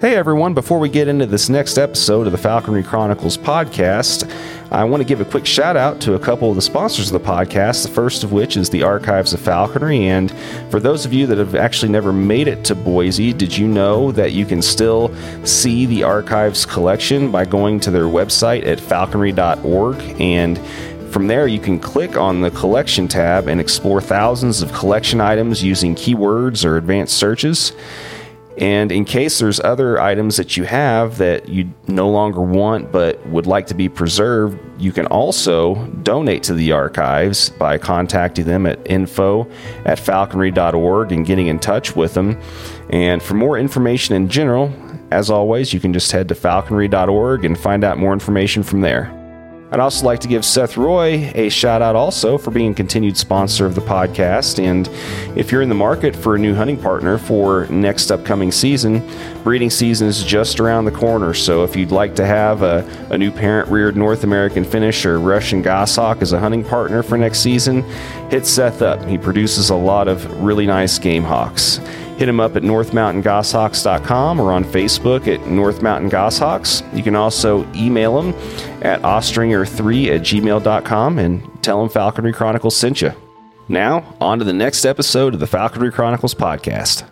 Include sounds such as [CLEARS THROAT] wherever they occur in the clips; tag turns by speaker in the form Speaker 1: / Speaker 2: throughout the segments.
Speaker 1: Hey everyone, before we get into this next episode of the Falconry Chronicles podcast, I want to give a quick shout out to a couple of the sponsors of the podcast, the first of which is the Archives of Falconry. And for those of you that have actually never made it to Boise, did you know that you can still see the Archives collection by going to their website at falconry.org? And from there, you can click on the collection tab and explore thousands of collection items using keywords or advanced searches. And in case there's other items that you have that you no longer want but would like to be preserved, you can also donate to the archives by contacting them at info at falconry.org and getting in touch with them. And for more information in general, as always, you can just head to falconry.org and find out more information from there. I'd also like to give Seth Roy a shout out also for being a continued sponsor of the podcast. And if you're in the market for a new hunting partner for next upcoming season, breeding season is just around the corner. So if you'd like to have a, a new parent reared North American Finnish or Russian Goshawk as a hunting partner for next season, hit Seth up. He produces a lot of really nice game hawks. Hit him up at northmountaingoshawks.com or on Facebook at North Mountain Goshawks. You can also email him at ostringer3 at gmail.com and tell them Falconry Chronicles sent you. Now, on to the next episode of the Falconry Chronicles podcast.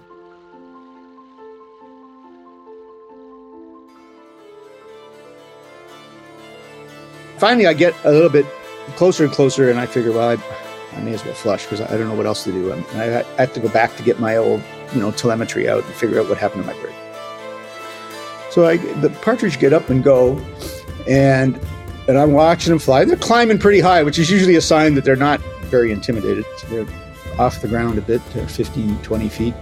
Speaker 2: Finally, I get a little bit closer and closer, and I figure, well, I, I may as well flush because I don't know what else to do. And I, I have to go back to get my old, you know, telemetry out and figure out what happened to my bird. So I, the partridge get up and go, and and I'm watching them fly. They're climbing pretty high, which is usually a sign that they're not very intimidated. They're off the ground a bit, 15, 20 feet.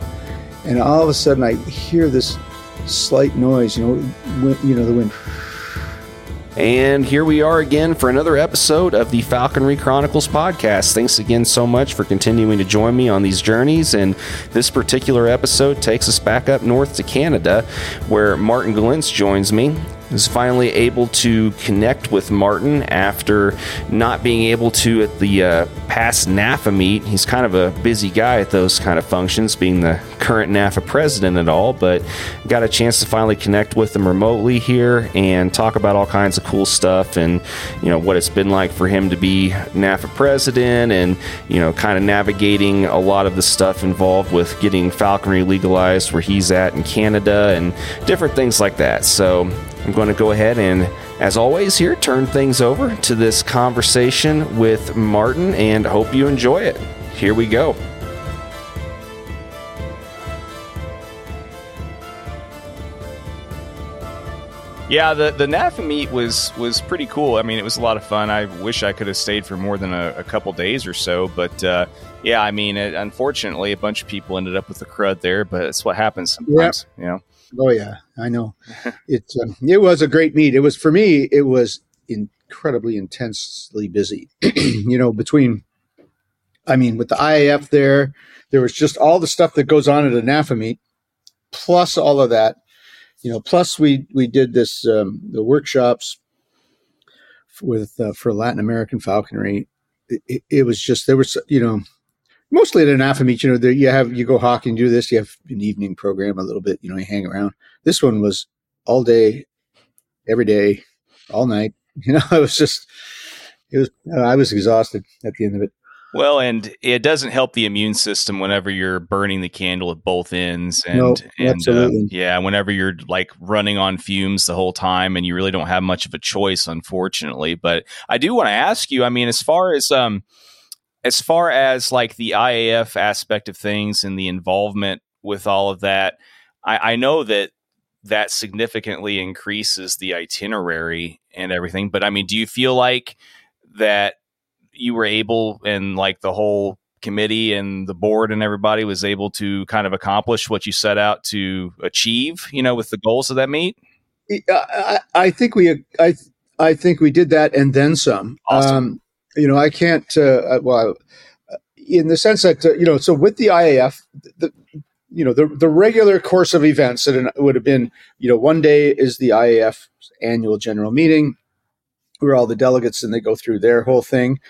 Speaker 2: And all of a sudden, I hear this slight noise. You know, wind, you know the wind.
Speaker 1: And here we are again for another episode of the Falconry Chronicles podcast. Thanks again so much for continuing to join me on these journeys. And this particular episode takes us back up north to Canada, where Martin Geleynse joins me is finally able to connect with Martin after not being able to at the uh, past NAFA meet. He's kind of a busy guy at those kind of functions, being the current NAFA president and all, but got a chance to finally connect with him remotely here and talk about all kinds of cool stuff and, you know, what it's been like for him to be NAFA president and, you know, kind of navigating a lot of the stuff involved with getting falconry legalized where he's at in Canada and different things like that. So, I'm going to go ahead and, as always, here turn things over to this conversation with Martin and hope you enjoy it. Here we go. Yeah, the the NAFA meet was was pretty cool. I mean, it was a lot of fun. I wish I could have stayed for more than a, a couple days or so, but uh, yeah, I mean, it, unfortunately, a bunch of people ended up with the crud there. But it's what happens sometimes, you know.
Speaker 2: Oh yeah, I know. it um, it was a great meet. It was for me. It was incredibly intensely busy. [CLEARS THROAT] you know, between, I mean, with the IAF there, there was just all the stuff that goes on at a NAFA meet, plus all of that. You know, plus we we did this um, the workshops with uh, for Latin American falconry. It, it, it was just there was you know mostly at an NAFA meet, you know, there you have you go hawking, do this, you have an evening program a little bit, you know, you hang around. This one was all day, every day, all night. [LAUGHS] You know, it was just it was uh, I was exhausted at the end of it.
Speaker 1: Well, and it doesn't help the immune system whenever you're burning the candle at both ends, and nope, and uh, yeah, whenever you're like running on fumes the whole time, and you really don't have much of a choice, unfortunately. But I do want to ask you. I mean, as far as um, as far as like the IAF aspect of things and the involvement with all of that, I, I know that that significantly increases the itinerary and everything. But I mean, do you feel like that you were able and like the whole committee and the board and everybody was able to kind of accomplish what you set out to achieve, you know, with the goals of that meet?
Speaker 2: I, I think we, I, I think we did that and then some. Awesome. Um, you know, I can't. Uh, uh, well, in the sense that uh, you know, so with the IAF, the you know the the regular course of events that would have been, you know, one day is the IAF annual general meeting, where all the delegates and they go through their whole thing.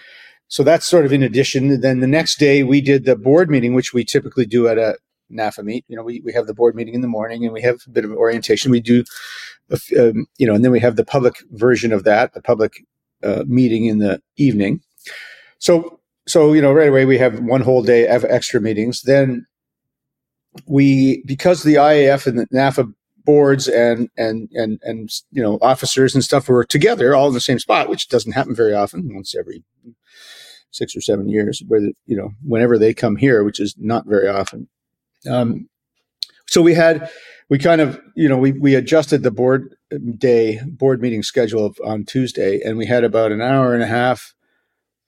Speaker 2: So that's sort of in addition. then the next day we did the board meeting, which we typically do at a NAFA meet. You know, we, we have the board meeting in the morning and we have a bit of orientation. We do, um, you know, and then we have the public version of that, the public uh, meeting in the evening. So, so you know, right away we have one whole day of extra meetings. Then we, because the IAF and the NAFA boards and and and and you know officers and stuff were together all in the same spot, which doesn't happen very often. Once every six or seven years, where you know whenever they come here, which is not very often. Um, so we had we kind of you know we we adjusted the board day board meeting schedule of, on Tuesday, and we had about an hour and a half.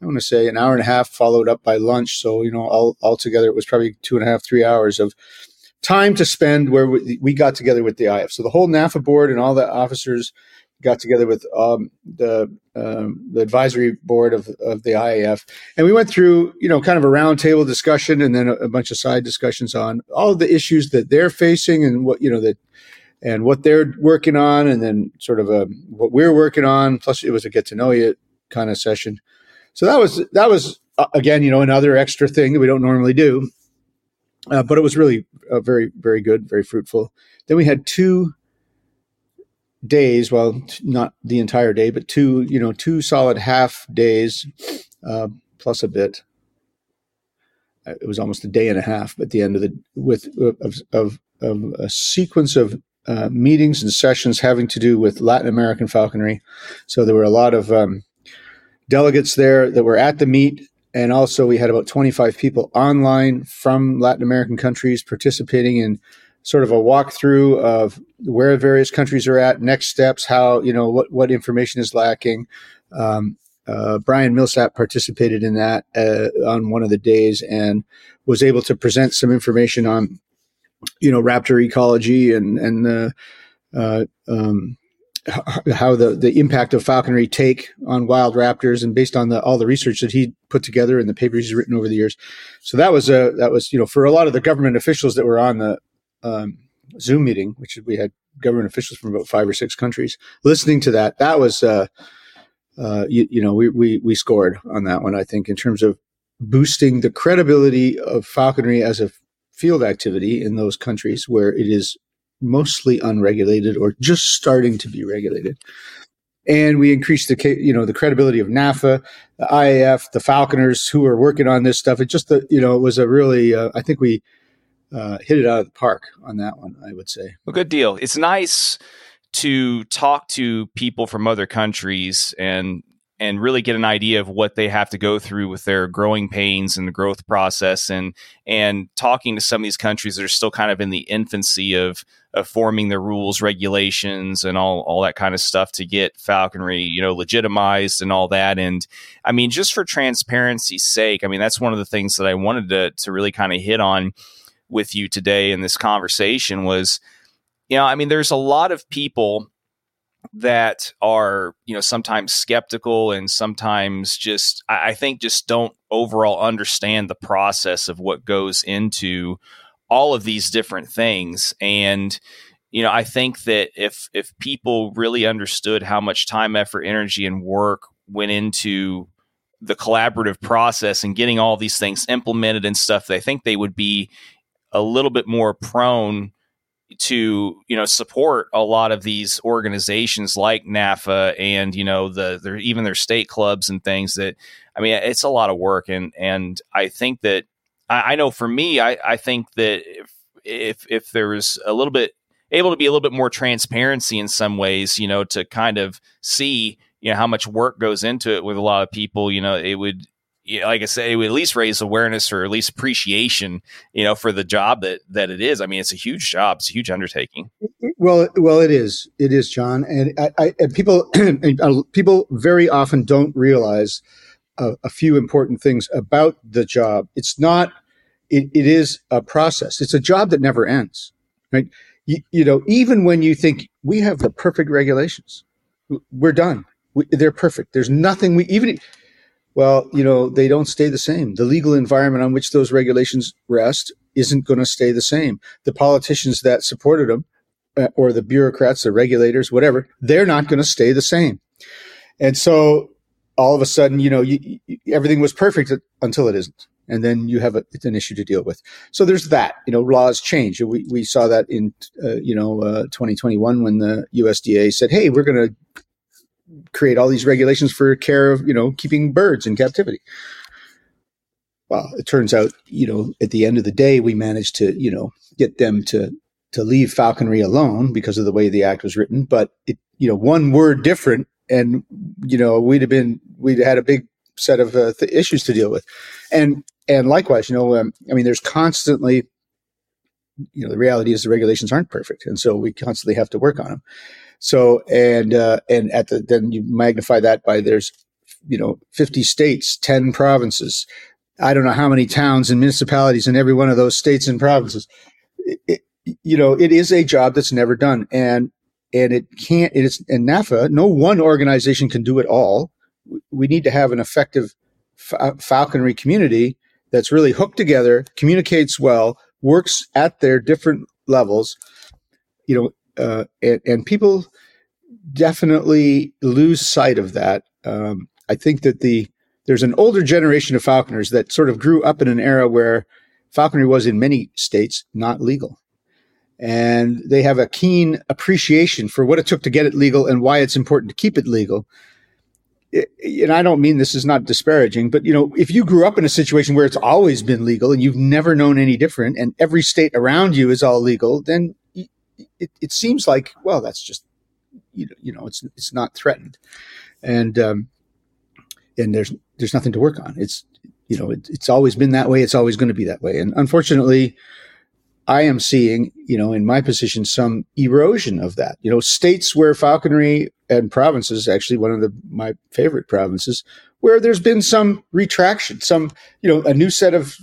Speaker 2: I want to say an hour and a half followed up by lunch. So you know all altogether it was probably two and a half three hours of time to spend where we, we got together with the IF. So the whole NAFA board and all the officers got together with um, the um, the advisory board of, of the IAF, and we went through you know kind of a roundtable discussion and then a, a, bunch of side discussions on all the issues that they're facing and what you know that and what they're working on, and then sort of a, what we're working on. Plus, it was a get to know you kind of session. So that was that was uh, again you know another extra thing that we don't normally do, uh, but it was really uh, very very good, very fruitful. Then we had two days well not the entire day but two you know two solid half days uh, plus a bit uh, it was almost a day and a half at the end of the with of of, of a sequence of uh, meetings and sessions having to do with Latin American falconry. So there were a lot of um, delegates there that were at the meet, and also we had about 25 people online from Latin American countries participating in sort of a walkthrough of where various countries are at, next steps, how you know what what information is lacking. Um, uh, Brian Millsap participated in that uh, on one of the days and was able to present some information on you know raptor ecology and and the uh, um, how the, the impact of falconry take on wild raptors and based on the, all the research that he put together and the papers he's written over the years. So that was a, that was, you know, for a lot of the government officials that were on the, um, Zoom meeting, which we had government officials from about five or six countries listening to that. That was, uh, uh, you, you, know, we, we, we scored on that one, I think, in terms of boosting the credibility of falconry as a field activity in those countries where it is mostly unregulated or just starting to be regulated. And we increased the, you know, the credibility of NAFA, the IAF, the falconers who are working on this stuff. It just, the, you know, it was a really, uh, I think we, uh, hit it out of the park on that one. I would say.
Speaker 1: Well, good deal. It's nice to talk to people from other countries and and really get an idea of what they have to go through with their growing pains and the growth process and and talking to some of these countries that are still kind of in the infancy of of forming their rules regulations and all all that kind of stuff to get falconry you know legitimized and all that and i mean just for transparency's sake i mean that's one of the things that i wanted to to really kind of hit on with you today in this conversation was, you know, I mean, there's a lot of people that are, you know, sometimes skeptical and sometimes just, I, think, just don't overall understand the process of what goes into all of these different things. And, you know, I think that if if people really understood how much time, effort, energy, and work went into the collaborative process and getting all these things implemented and stuff, I think they would be a little bit more prone to you know support a lot of these organizations like NAFA and you know the their even their state clubs and things that I mean it's a lot of work. And and I think that I, I know for me I, I think that if if if there was a little bit able to be a little bit more transparency in some ways you know to kind of see you know how much work goes into it with a lot of people you know it would you know, like I said, it would at least raise awareness or at least appreciation, you know, for the job that that it is. I mean, it's a huge job; it's a huge undertaking.
Speaker 2: Well, well, it is. It is, John, and I, I and people [CLEARS THROAT] uh, people very often don't realize a, a, few important things about the job. It's not. It, it is a process. It's a job that never ends, right? You, you know, even when you think we have the perfect regulations, we're done. We, they're perfect. There's nothing we even well, you know, they don't stay the same. The legal environment on which those regulations rest isn't going to stay the same. The politicians that supported them, uh, or the bureaucrats, the regulators, whatever, they're not going to stay the same. And so all of a sudden, you know, you, you, everything was perfect until it isn't. and then you have a, an issue to deal with. So there's that. You know, laws change. We we saw that in uh, you know uh, 2021 when the USDA said, "Hey, we're going to create all these regulations for care of you know keeping birds in captivity." Well, it turns out, you know, at the end of the day, we managed to, you know, get them to to leave falconry alone because of the way the act was written. But it, you know, one word different, and you know, we'd have been we'd had a big set of uh, th- issues to deal with, and and likewise, you know, um, I mean, there's constantly, you know, the reality is the regulations aren't perfect, and so we constantly have to work on them. So and uh, and at the then you magnify that by there's you know 50 states 10 provinces. I don't know how many towns and municipalities in every one of those states and provinces. It, it, you know it is a job that's never done. And and it can't it is and nafa no one organization can do it all. We need to have an effective falconry community that's really hooked together, communicates well, works at their different levels, you know, uh, and, and, people definitely lose sight of that. Um, I think that the there's an older generation of falconers that sort of grew up in an era where falconry was in many states not legal. And they have a keen appreciation for what it took to get it legal and why it's important to keep it legal and I don't mean this is not disparaging, but you know, if you grew up in a situation where it's always been legal and you've never known any different, and every state around you is all legal, then it, it seems like well, that's just you know, you know, it's it's not threatened, and um, and there's there's nothing to work on. It's you know, it, it's always been that way. It's always going to be that way, and unfortunately, I am seeing, you know, in my position, some erosion of that. You know, states where falconry and provinces, actually one of the my favorite provinces, where there's been some retraction, some, you know, a new set of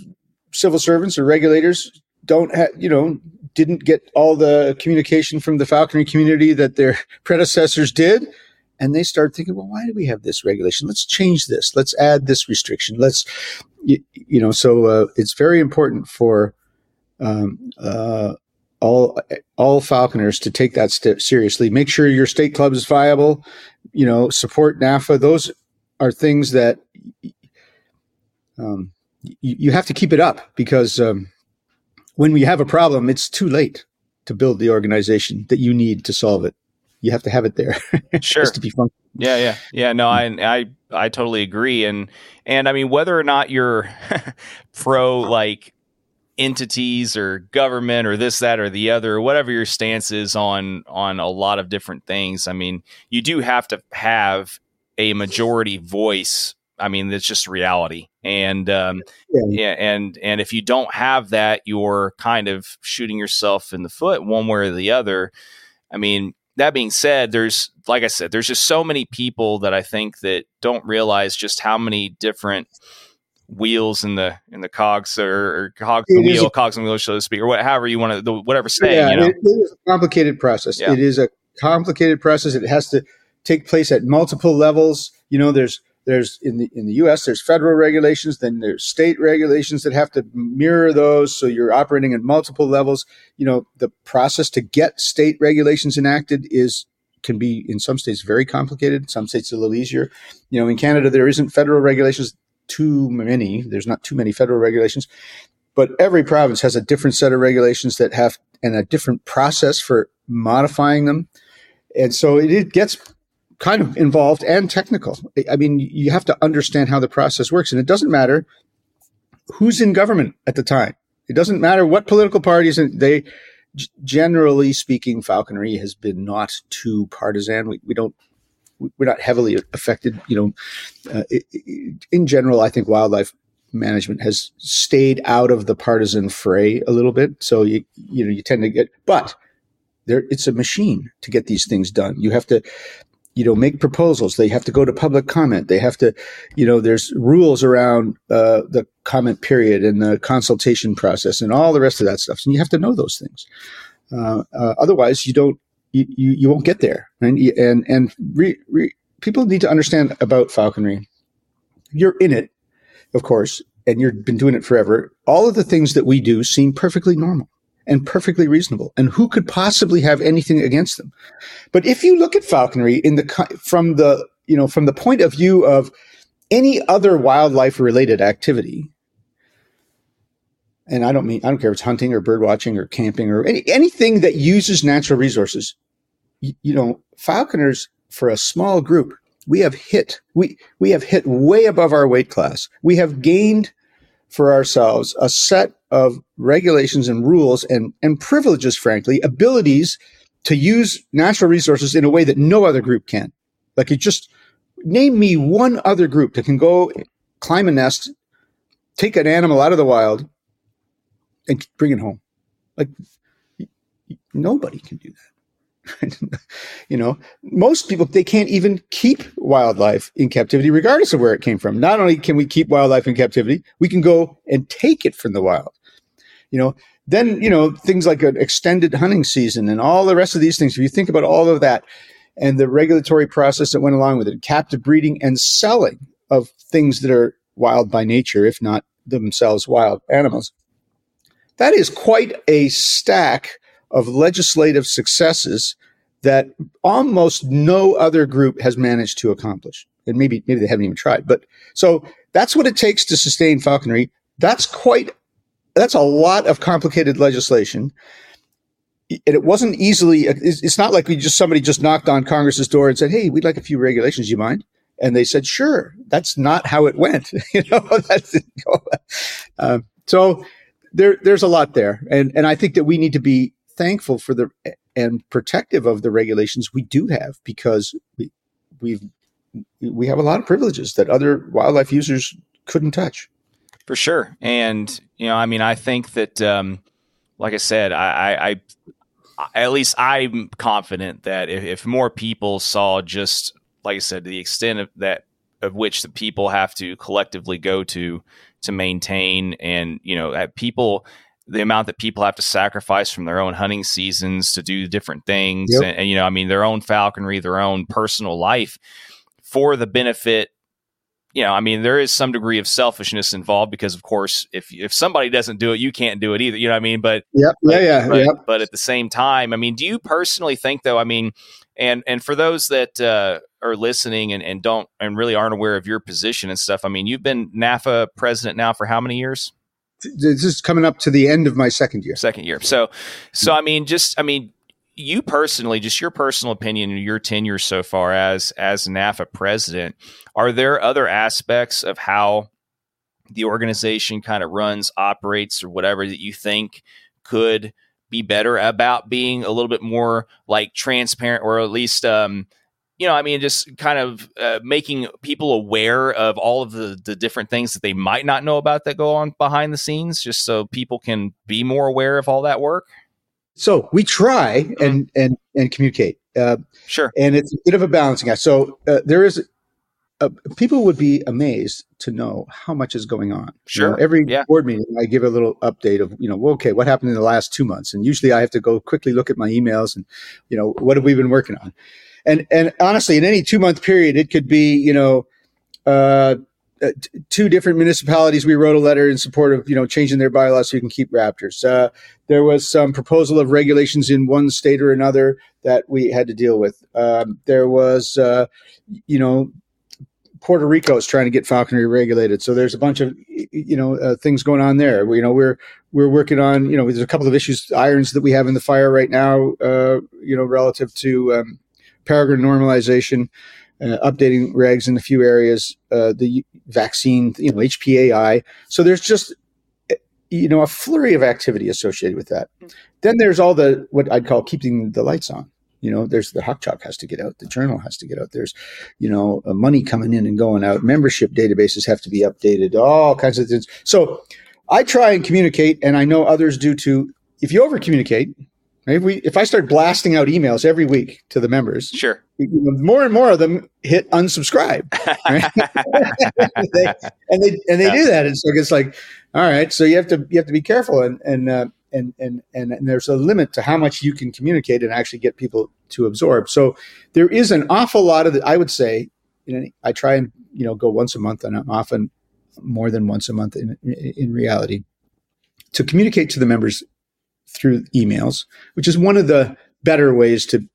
Speaker 2: civil servants or regulators don't have, you know, didn't get all the communication from the falconry community that their [LAUGHS] predecessors did. And they start thinking, well, why do we have this regulation? Let's change this. Let's add this restriction. Let's, you, you know, so uh, it's very important for um, uh, all all falconers to take that step seriously. Make sure your state club is viable. You know, support NAFA. Those are things that um, you, you, have to keep it up because um, when we have a problem, it's too late to build the organization that you need to solve it. You have to have it there. [LAUGHS]
Speaker 1: sure. to be fun. Yeah, yeah, yeah. No, hmm. I, I, I totally agree. And, and I mean, whether or not you're [LAUGHS] pro like entities or government or this that or the other or whatever your stance is on on a lot of different things i mean you do have to have a majority voice i mean it's just reality and um, yeah. yeah. and and if you don't have that you're kind of shooting yourself in the foot one way or the other i mean that being said there's like i said there's just so many people that i think that don't realize just how many different wheels in the in the cogs or, or cogs the wheel, a, cogs and wheels, so to speak, or what, however you want to, whatever saying. Yeah, you know?
Speaker 2: it, it is a complicated process. Yeah. It is a complicated process. It has to take place at multiple levels. You know, there's there's in the in the U.S. there's federal regulations, then there's state regulations that have to mirror those. So you're operating at multiple levels. You know, the process to get state regulations enacted is can be in some states very complicated. Some states a little easier. You know, in Canada there isn't federal regulations too many. There's not too many federal regulations, but every province has a different set of regulations that have and a different process for modifying them. And so it, it gets kind of involved and technical. I mean, you have to understand how the process works, and it doesn't matter who's in government at the time. It doesn't matter what political parties and they generally speaking, falconry has been not too partisan. We, we don't we're not heavily affected. You know, uh, in general, I think wildlife management has stayed out of the partisan fray a little bit. So you you know you tend to get, but there it's a machine to get these things done. You have to you know make proposals they have to go to public comment they have to you know there's rules around uh, the comment period and the consultation process and all the rest of that stuff and you have to know those things uh, uh, otherwise you don't you, you, you won't get there. And and and re, re, people need to understand about falconry. You're in it, of course, and you've been doing it forever. All of the things that we do seem perfectly normal and perfectly reasonable. And who could possibly have anything against them? But if you look at falconry in the from the you know from the point of view of any other wildlife related activity, and I don't mean I don't care if it's hunting or bird watching or camping or any, anything that uses natural resources. You, you know, falconers for a small group, we have hit we we have hit way above our weight class. We have gained for ourselves a set of regulations and rules and and privileges, frankly, abilities to use natural resources in a way that no other group can. Like you just name me one other group that can go climb a nest, take an animal out of the wild, and bring it home. Like nobody can do that. [LAUGHS] you know, most people they can't even keep wildlife in captivity, regardless of where it came from. Not only can we keep wildlife in captivity, we can go and take it from the wild. You know, then you know things like an extended hunting season and all the rest of these things. If you think about all of that and the regulatory process that went along with it, captive breeding and selling of things that are wild by nature, if not themselves wild animals, that is quite a stack of legislative successes that almost no other group has managed to accomplish. And maybe maybe they haven't even tried. But so that's what it takes to sustain falconry. That's quite that's a lot of complicated legislation. And it wasn't easily it's not like we just somebody just knocked on Congress's door and said, "Hey, we'd like a few regulations, you mind?" And they said, "Sure." That's not how it went. [LAUGHS] you know, [LAUGHS] that's um, so there, there's a lot there, and and I think that we need to be thankful for the and protective of the regulations we do have because we we've we have a lot of privileges that other wildlife users couldn't touch.
Speaker 1: For sure, and you know, I mean, I think that, um, like I said, I, I, I at least I'm confident that if, if more people saw just like I said, to the extent of that of which the people have to collectively go to to maintain and you know that people the amount that people have to sacrifice from their own hunting seasons to do different things yep. and, and, you know i mean their own falconry their own personal life for the benefit you know i mean there is some degree of selfishness involved because of course if if somebody doesn't do it you can't do it either you know what i mean but
Speaker 2: yep. yeah yeah
Speaker 1: but,
Speaker 2: yep.
Speaker 1: but at the same time i mean do you personally think though i mean and and for those that uh, are listening and, and don't and really aren't aware of your position and stuff, I mean, you've been NAFA president now for how many years?
Speaker 2: This is coming up to the end of my second year.
Speaker 1: Second year. So, so I mean, just I mean, you personally, just your personal opinion, your tenure so far as as NAFA president, are there other aspects of how the organization kind of runs, operates, or whatever that you think could be better about being a little bit more like transparent, or at least um, you know, I mean, just kind of uh, making people aware of all of the, the different things that they might not know about that go on behind the scenes, just so people can be more aware of all that work.
Speaker 2: So we try mm-hmm. and and and communicate.
Speaker 1: Uh, sure.
Speaker 2: And it's a bit of a balancing act. So uh, there is. Uh, people would be amazed to know how much is going on.
Speaker 1: Sure.
Speaker 2: You know, every yeah. board meeting, I give a little update of, you know, well, okay, what happened in the last two months? And usually I have to go quickly look at my emails and, you know, what have we been working on? And and honestly, in any two month period, it could be you know. Uh, uh, two different municipalities we wrote a letter in support of you know changing their bylaws so you can keep raptors uh, there was some proposal of regulations in one state or another that we had to deal with um, there was uh, you know Puerto Rico is trying to get falconry regulated, so there's a bunch of you know uh, things going on there. You know, we're we're working on you know there's a couple of issues irons that we have in the fire right now. Uh, you know, relative to um, peregrine normalization, uh, updating regs in a few areas, uh, the vaccine, you know, HPAI. So there's just eh, you know a flurry of activity associated with that. Then there's all the what I'd call keeping the lights on. You know, there's the Hawk Chalk has to get out, the journal has to get out. There's, you know, uh, money coming in and going out. Membership databases have to be updated. All kinds of things. So I try and communicate, and I know others do too. If you over communicate, We if I start blasting out emails every week to the members,
Speaker 1: sure,
Speaker 2: more and more of them hit unsubscribe, right? [LAUGHS] [LAUGHS] they, and they and they yeah. do that, and so it's like, all right, so you have to you have to be careful, and and uh, and, and and and there's a limit to how much you can communicate and actually get people to absorb. So there is an awful lot of the, I would say, you know, I try and you know go once a month, and I'm often more than once a month in in reality to communicate to the members through emails, which is one of the better ways to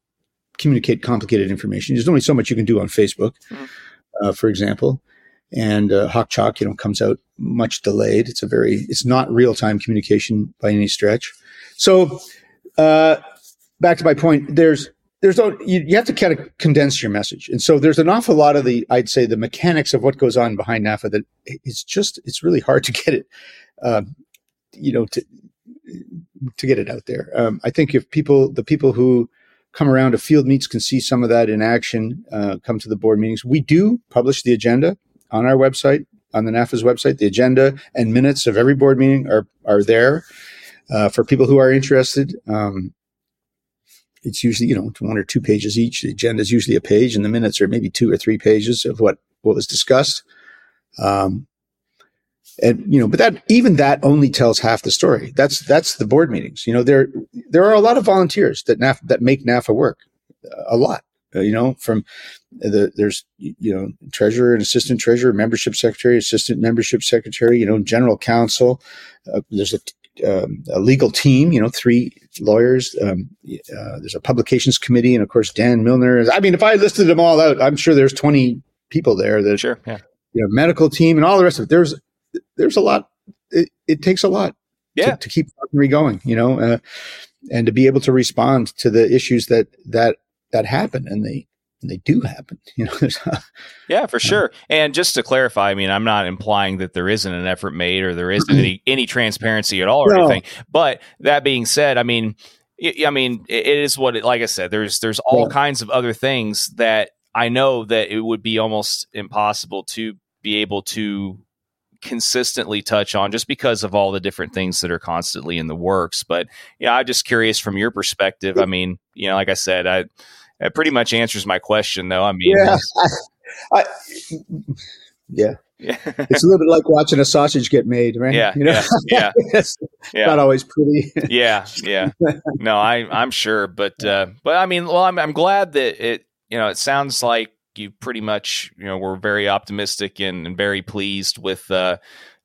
Speaker 2: communicate complicated information. There's only so much you can do on Facebook, mm-hmm. uh, for example. and uh, Hawk Chalk, you know, comes out much delayed. It's a very, it's not real time communication by any stretch. So, uh, back to my point, there's, there's no, you, you have to kind of condense your message. And so there's an awful lot of the, I'd say the mechanics of what goes on behind NAFA that it's just, it's really hard to get it, uh, you know, to, to get it out there. Um, I think if people, the people who come around to field meets can see some of that in action, uh, come to the board meetings. We do publish the agenda on our website, on the NAFA's website. The agenda and minutes of every board meeting are, are there uh, for people who are interested. Um, it's usually, you know, one or two pages each. The agenda is usually a page, and the minutes are maybe two or three pages of what, what was discussed. Um, and you know, but that even that only tells half the story. That's that's the board meetings. You know, there there are a lot of volunteers that NAF, that make NAFA work, a lot. Uh, you know, from the there's you know treasurer and assistant treasurer, membership secretary, assistant membership secretary. You know, general counsel. Uh, there's a um, a legal team, you know, three lawyers. Um, uh, there's a publications committee, and of course, Dan Milner. I mean, if I listed them all out, I'm sure there's 20 people there. That
Speaker 1: sure, yeah.
Speaker 2: You know, medical team and all the rest of it. There's there's a lot. It, it takes a lot.
Speaker 1: Yeah.
Speaker 2: To, to keep going, you know, uh, and to be able to respond to the issues that that that happen, and they they do happen. [LAUGHS] You know.
Speaker 1: yeah, for sure. And just to clarify, I mean, I'm not implying that there isn't an effort made or there isn't any any transparency at all or no. anything. But that being said, I mean, it, I mean, it is what it. Like I said, there's there's all yeah. kinds of other things that I know that it would be almost impossible to be able to consistently touch on just because of all the different things that are constantly in the works. But yeah, I'm just curious from your perspective. I mean, you know, like I said, I it pretty much answers my question, though. I mean,
Speaker 2: yeah, I, [LAUGHS] I, yeah. Yeah. it's a little bit like watching a sausage get made, right?
Speaker 1: Yeah, you know? yeah, [LAUGHS] yeah.
Speaker 2: it's yeah. not always pretty.
Speaker 1: yeah, [LAUGHS] yeah. No, I, I'm sure, but, uh, but I mean, well, I'm, I'm glad that it, you know, it sounds like you pretty much, you know, were very optimistic and, and very pleased with, uh,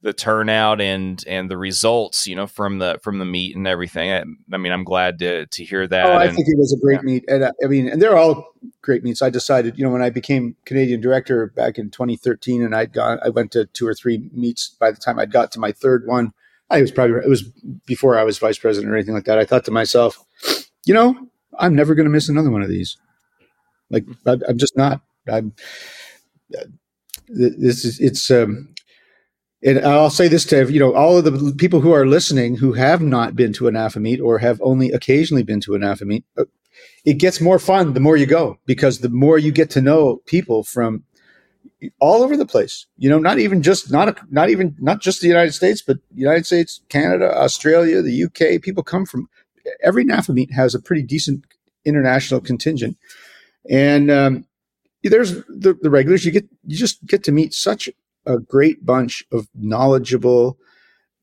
Speaker 1: the turnout and and the results, you know, from the from the meet and everything. I, I mean, I'm glad to to hear that.
Speaker 2: Oh, I
Speaker 1: and,
Speaker 2: think it was a great yeah. meet, and uh, I mean, and they're all great meets. I decided, you know, when I became Canadian director back in 2013, and I'd gone, I went to two or three meets. By the time I got to my third one, I was probably it was before I was vice president or anything like that. I thought to myself, you know, I'm never going to miss another one of these. Like I, I'm just not. I'm. Uh, this is it's um and I'll say this to you know all of the people who are listening who have not been to an meet or have only occasionally been to an meet, uh, it gets more fun the more you go because the more you get to know people from all over the place. You know, not even just not not even not just the United States, but United States, Canada, Australia, the UK. People come from every NAFA meet has a pretty decent international contingent, and um, there's the, the regulars. You get you just get to meet such a great bunch of knowledgeable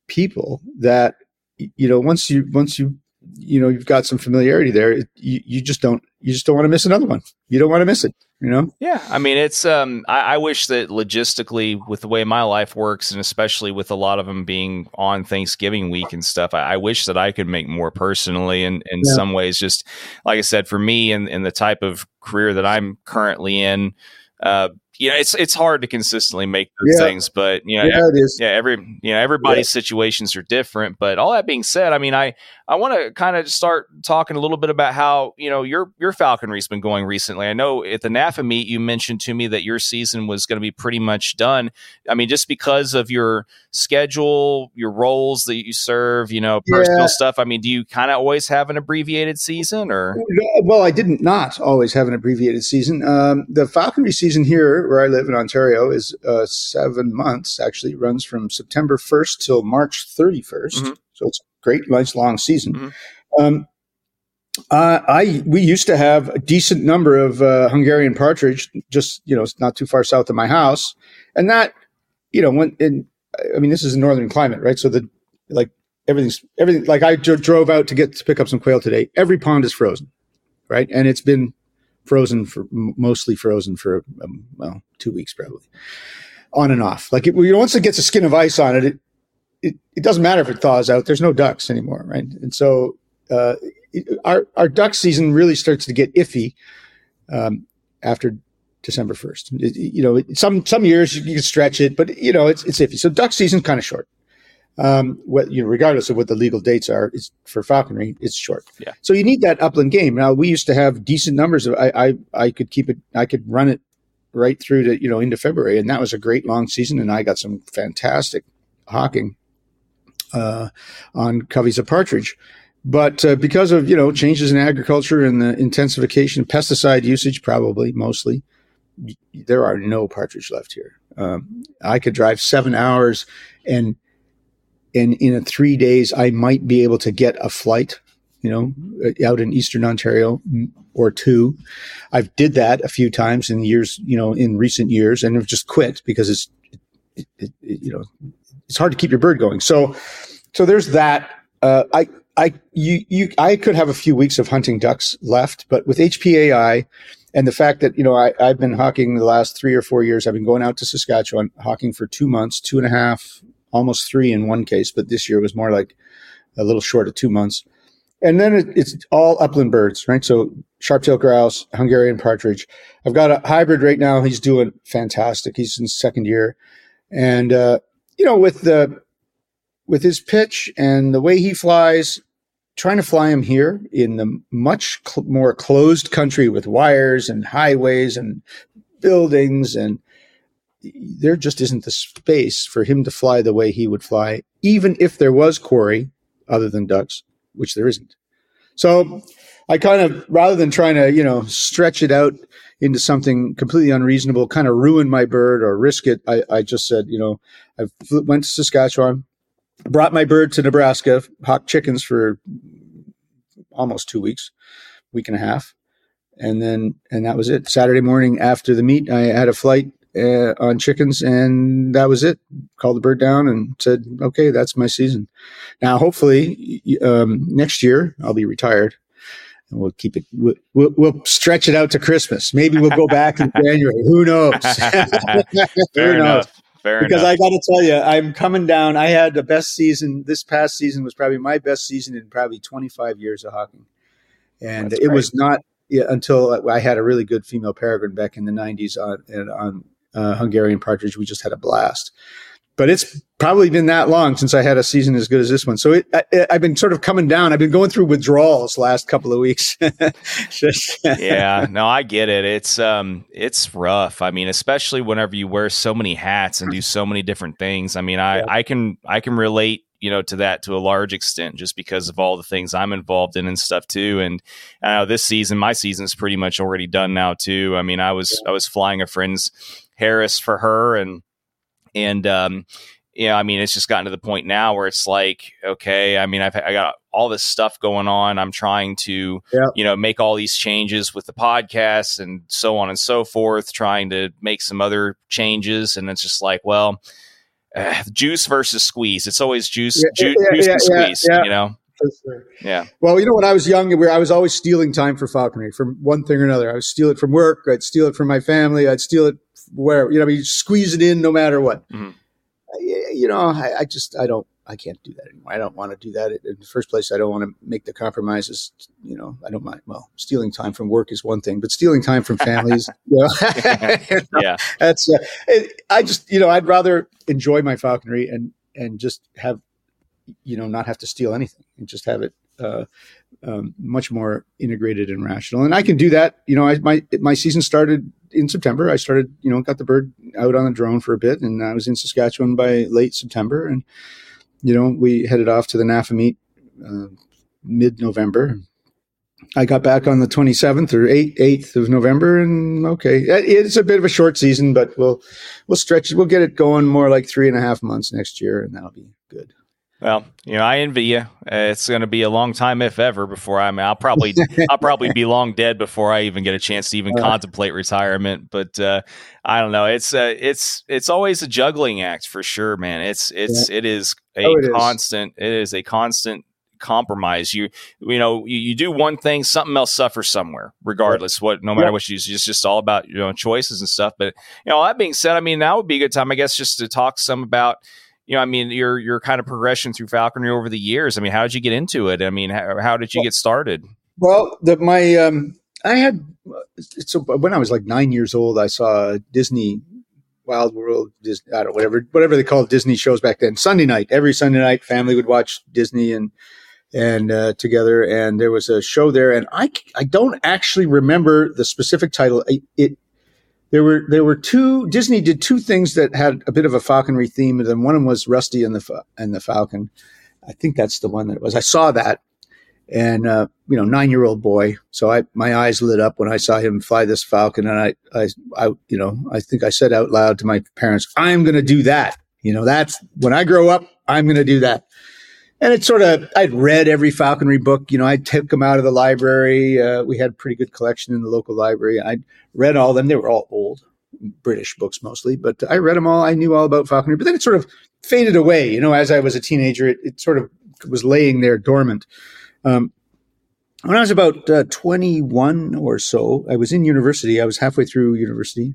Speaker 2: people that you know once you once you you know you've got some familiarity there it, you, you just don't you just don't want to miss another one. You don't want to miss it you know?
Speaker 1: Yeah i mean it's um I, I, wish that logistically with the way my life works and especially with a lot of them being on thanksgiving week and stuff i, I wish that i could make more personally and in yeah. some ways. Just like i said for me and, and the type of career that i'm currently in uh, you know, it's it's hard to consistently make those yeah. things, but you know, yeah, every, yeah, every you know, everybody's yeah. situations are different. But all that being said, I mean, I I want to kind of start talking a little bit about how you know your your falconry's been going recently. I know at the NAFA meet you mentioned to me that your season was going to be pretty much done. I mean, just because of your schedule, your roles that you serve, you know, personal stuff. I mean, do you kind of always have an abbreviated season, or?
Speaker 2: Well, I didn't not always have an abbreviated season. Um, the falconry season here where I live in Ontario is uh, seven months. Actually, runs from September 1st till March 31st. Mm-hmm. So it's a great, nice, long season. Mm-hmm. Um, uh, I we used to have a decent number of uh, Hungarian partridge, just you know, it's not too far south of my house, and that you know, when in I mean, this is a northern climate, right? So the like everything's everything. Like I d- drove out to get to pick up some quail today. Every pond is frozen, right? And it's been frozen for mostly frozen for um, well two weeks probably on and off like it, once it gets a skin of ice on it, it it, it doesn't matter if it thaws out there's no ducks anymore right and so uh, it, our our duck season really starts to get iffy um, after December first. You know, some some years you can stretch it, but you know it's it's iffy. So duck season's kind of short. Um, what you know, regardless of what the legal dates are, it's for falconry, it's short.
Speaker 1: Yeah.
Speaker 2: So you need that upland game. Now we used to have decent numbers. Of, I I I could keep it. I could run it right through to you know into February, and that was a great long season. And I got some fantastic hawking uh, on coveys of partridge. But uh, because of you know changes in agriculture and the intensification, pesticide usage, probably mostly, there are no partridge left here. Um, I could drive seven hours, and and in three days, I might be able to get a flight, you know, uh, out in eastern Ontario or two. I've did that a few times in years, you know, in recent years, and have just quit because it's, it, it, you know, it's hard to keep your bird going. So, so there's that. Uh, I I you you I could have a few weeks of hunting ducks left, but with HPAI and the fact that you know I, I've been hawking the last three or four years, I've been going out to Saskatchewan hawking for two months, two and a half, almost three in one case, but this year was more like a little short of two months. And then it, it's all upland birds, right? So sharp-tailed grouse, Hungarian partridge. I've got a hybrid right now. He's doing fantastic. He's in second year, and uh, you know with the with his pitch and the way he flies, trying to fly him here in the much cl- more closed country with wires and highways and buildings and there just isn't the space for him to fly the way he would fly, even if there was quarry other than ducks, which there isn't. So I kind of, rather than trying to, you know, stretch it out into something completely unreasonable, kind of ruin my bird or risk it, I, I just said, you know, I went to Saskatchewan, brought my bird to Nebraska, hawked chickens for almost two weeks, week and a half. And then, and that was it. Saturday morning after the meet, I had a flight uh, on chickens, and that was it. Called the bird down and said, "Okay, that's my season." Now, hopefully, um, next year I'll be retired, and we'll keep it. We'll, we'll, stretch it out to Christmas. Maybe we'll go back in [LAUGHS] January. Who knows? [LAUGHS]
Speaker 1: Who knows? Fair
Speaker 2: because
Speaker 1: enough.
Speaker 2: I got to tell you, I'm coming down. I had the best season. This past season was probably my best season in probably 25 years of hawking, and
Speaker 1: That's
Speaker 2: it
Speaker 1: great.
Speaker 2: was not yeah, until I had a really good female peregrine back in the 90s on on uh, Hungarian partridge. We just had a blast. But it's probably been that long since I had a season as good as this one. So it, I, I've been sort of coming down. I've been going through withdrawals last couple of weeks. [LAUGHS] Just,
Speaker 1: yeah, no, I get it. It's um, it's rough. I mean, especially whenever you wear so many hats and do so many different things. I mean, I
Speaker 2: Yeah.
Speaker 1: I can I can relate you know to that to a large extent just because of all the things I'm involved in and stuff too. And I know this season, my season's pretty much already done now too. I mean, I was I was flying a friend's Harris for her and and um you know, I mean, it's just gotten to the point now where it's like, okay, I mean, I've I got all this stuff going on. I'm trying to,
Speaker 2: Yeah.
Speaker 1: you know, make all these changes with the podcast and so on and so forth, trying to make some other changes. And it's just like, well, uh, juice versus squeeze. It's always juice,
Speaker 2: Yeah,
Speaker 1: ju-
Speaker 2: yeah,
Speaker 1: juice
Speaker 2: yeah,
Speaker 1: and squeeze,
Speaker 2: yeah.
Speaker 1: you know?
Speaker 2: Sure.
Speaker 1: Yeah.
Speaker 2: Well, you know, when I was young, I was always stealing time for falconry from one thing or another. I would steal it from work. I'd steal it from my family. I'd steal it where you know, I mean, squeeze it in no matter what.
Speaker 1: Mhm.
Speaker 2: You know, I, I just I don't I can't do that anymore. I don't want to do that in the first place. I don't want to make the compromises. You know, I don't mind. Well, stealing time from work is one thing, but stealing time from families, [LAUGHS] you know,
Speaker 1: Yeah. [LAUGHS]
Speaker 2: that's uh, it, I just you know I'd rather enjoy my falconry and and just have you know not have to steal anything and just have it uh, um, much more integrated and rational. And I can do that. You know, I, my my season started in September. I started you know got the bird out on the drone for a bit, and I was in Saskatchewan by late September, and you know we headed off to the NAFA meet uh, mid November. I got back on the 27th or 8th, 8th of November, and okay, it's a bit of a short season, but we'll we'll stretch it. We'll get it going more like three and a half months next year, and that'll be good.
Speaker 1: Well, you know, I envy you. Uh, it's going to be a long time, if ever, before I'm. I'll probably, I'll probably be long dead before I even get a chance to even
Speaker 2: Uh.
Speaker 1: contemplate retirement. But uh, I don't know. It's, uh, it's, it's always a juggling act for sure, man. It's, it's, it is a
Speaker 2: Oh, it is.
Speaker 1: constant. It is a constant compromise. You, you know, you, you do one thing, something else suffers somewhere, regardless. What, no matter
Speaker 2: Yeah.
Speaker 1: what you do, it's just all about your own choices and stuff. But you know, that being said, I mean, now would be a good time, I guess, just to talk some about you know, I mean, your your kind of progression through falconry over the years. I mean, how did you get into it? I mean, how, how did you get started?
Speaker 2: Well, the, my um, I had so when I was like nine years old, I saw Disney Wild World, Disney, I don't whatever whatever they called Disney shows back then. Sunday night, every Sunday night, family would watch Disney and and uh, together, and there was a show there, and I I don't actually remember the specific title. It, it there were there were two Disney did two things that had a bit of a falconry theme, and then one of them was Rusty and the and the Falcon. I think that's the one that it was. I saw that, and uh, you know, nine year old boy. So I my eyes lit up when I saw him fly this Falcon, and I I I you know I think I said out loud to my parents, "I'm going to do that." You know, that's when I grow up, I'm going to do that. And it's sort of, I'd read every falconry book. You know, I took them out of the library. Uh, we had a pretty good collection in the local library. I read all of them. They were all old British books mostly, but I read them all. I knew all about falconry, but then it sort of faded away. You know, as I was a teenager, it, it sort of was laying there dormant. Um, when I was about uh, 21 or so, I was in university. I was halfway through university,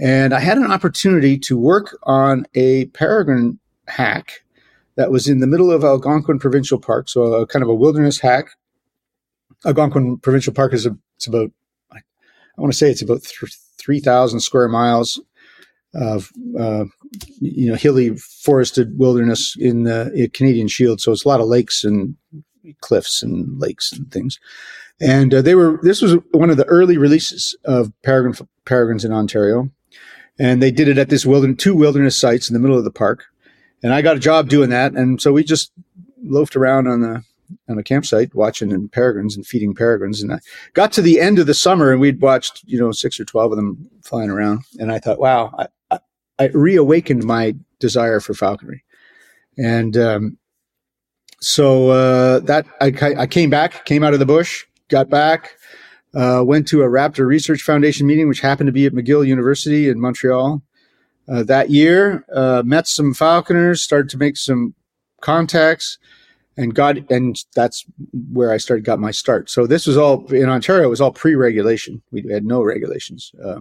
Speaker 2: and I had an opportunity to work on a peregrine hack that was in the middle of Algonquin Provincial Park, so a kind of a wilderness hack. Algonquin Provincial Park is a, it's about I want to say it's about th- three thousand square miles of uh, you know hilly forested wilderness in the Canadian Shield. So it's a lot of lakes and cliffs and lakes and things. And uh, they were this was one of the early releases of peregrine peregrines in Ontario, and they did it at this wilderness two wilderness sites in the middle of the park and I got a job doing that. And so we just loafed around on the on a campsite watching and peregrines and feeding peregrines. And I got to the end of the summer and we'd watched, you know, six or 12 of them flying around. And I thought, wow, I, I, I reawakened my desire for falconry. And, um, so, uh, that I, I came back, came out of the bush, got back, uh, went to a Raptor Research Foundation meeting, which happened to be at McGill University in Montreal uh, that year. Uh, met some falconers, started to make some contacts, and got and that's where I started got my start. So this was all in Ontario. It was all pre-regulation. We had no regulations, uh,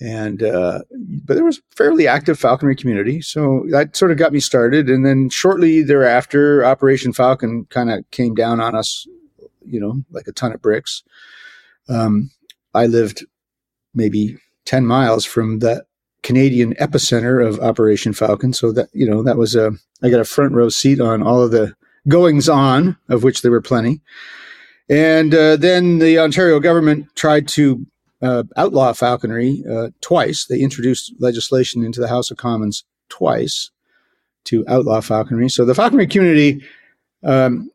Speaker 2: and uh, but there was fairly active falconry community. So that sort of got me started. And then shortly thereafter, Operation Falcon kind of came down on us, you know, like a ton of bricks. Um, I lived maybe 10 miles from that Canadian epicenter of Operation Falcon. So that, you know, that was a, I got a front row seat on all of the goings on, of which there were plenty. And uh, then the Ontario government tried to uh, outlaw falconry uh, twice. They introduced legislation into the House of Commons twice to outlaw falconry. So the falconry community, um,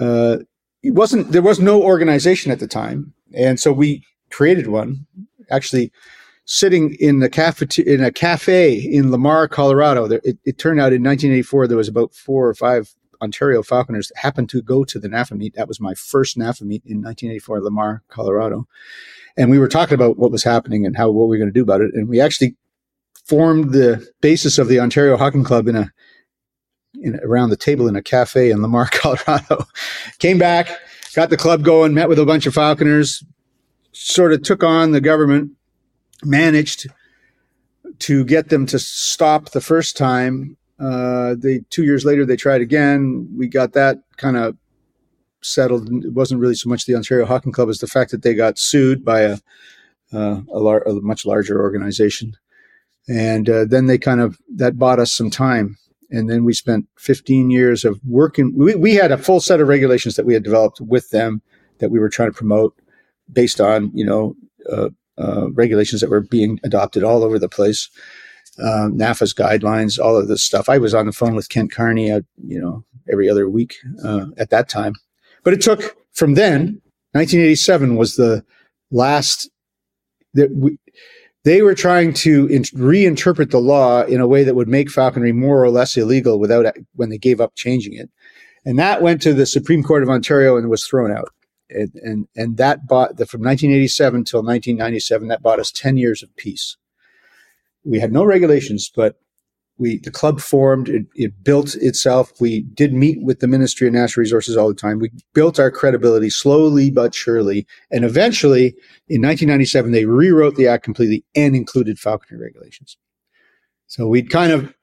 Speaker 2: uh, wasn't there was no organization at the time, and so we created one. Actually, sitting in the in a cafe in Lamar, Colorado. There, it, it, turned out in 1984 there was about four or five Ontario Falconers that happened to go to the NAFA meet. That was my first NAFA meet in 1984, Lamar, Colorado, and we were talking about what was happening and how what we were going to do about it. And we actually formed the basis of the Ontario Hawking Club in a in, around the table in a cafe in Lamar, [LAUGHS] Colorado. Came back, got the club going, met with a bunch of falconers, sort of took on the government managed to get them to stop the first time. Uh, they two years later they tried again. We got that kind of settled. It wasn't really so much the Ontario Hawking Club as the fact that they got sued by a uh, a, lar- a, much larger organization, and uh, then they kind of that bought us some time. And then we spent 15 years of working. We, we had a full set of regulations that we had developed with them that we were trying to promote based on you know uh, uh, regulations that were being adopted all over the place. Um, NAFA's guidelines, all of this stuff. I was on the phone with Kent Carnie, uh, you know, every other week uh, at that time. But it took from then. 1987 was the last that we, they were trying to in, reinterpret the law in a way that would make falconry more or less illegal without when they gave up changing it. And that went to the Supreme Court of Ontario and was thrown out and and, and that bought the, from 1987 till 1997 that bought us 10 years of peace. We had no regulations but we the club formed it, it built itself. We did meet with the ministry of natural resources all the time. We built our credibility slowly but surely and eventually in 1997 they rewrote the act completely and included falconry regulations. So we'd kind of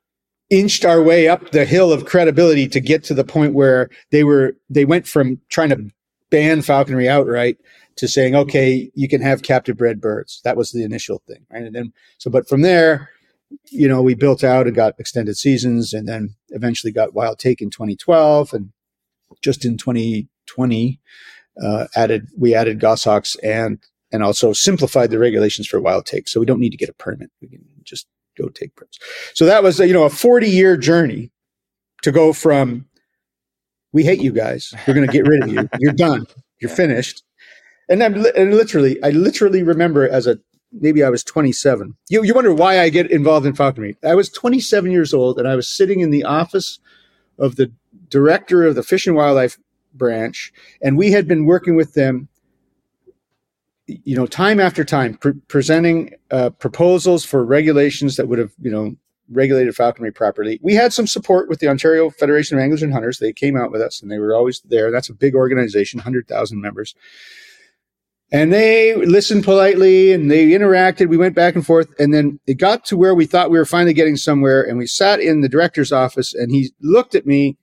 Speaker 2: inched our way up the hill of credibility to get to the point where they were they went from trying to ban falconry outright to saying, okay, you can have captive bred birds. That was the initial thing, right? And then so, but from there, you know, we built out and got extended seasons, and then eventually got wild take in 2012, and just in 2020, uh, added we added goshawks and and also simplified the regulations for wild take, so we don't need to get a permit. We can just go take birds. So that was you know a 40 year journey to go from we hate you guys, we're going to get rid of you, you're done, you're finished, and I'm li- and literally I literally remember as a maybe I was 27. You, you wonder why I get involved in falconry. I was 27 years old and I was sitting in the office of the director of the Fish and Wildlife branch, and we had been working with them, you know, time after time, pre- presenting uh, proposals for regulations that would have, you know, regulated falconry properly. We had some support with the Ontario Federation of Anglers and Hunters. They came out with us, and they were always there. That's a big organization, 100,000 members. And they listened politely and they interacted. We went back and forth. And then it got to where we thought we were finally getting somewhere. And we sat in the director's office and he looked at me.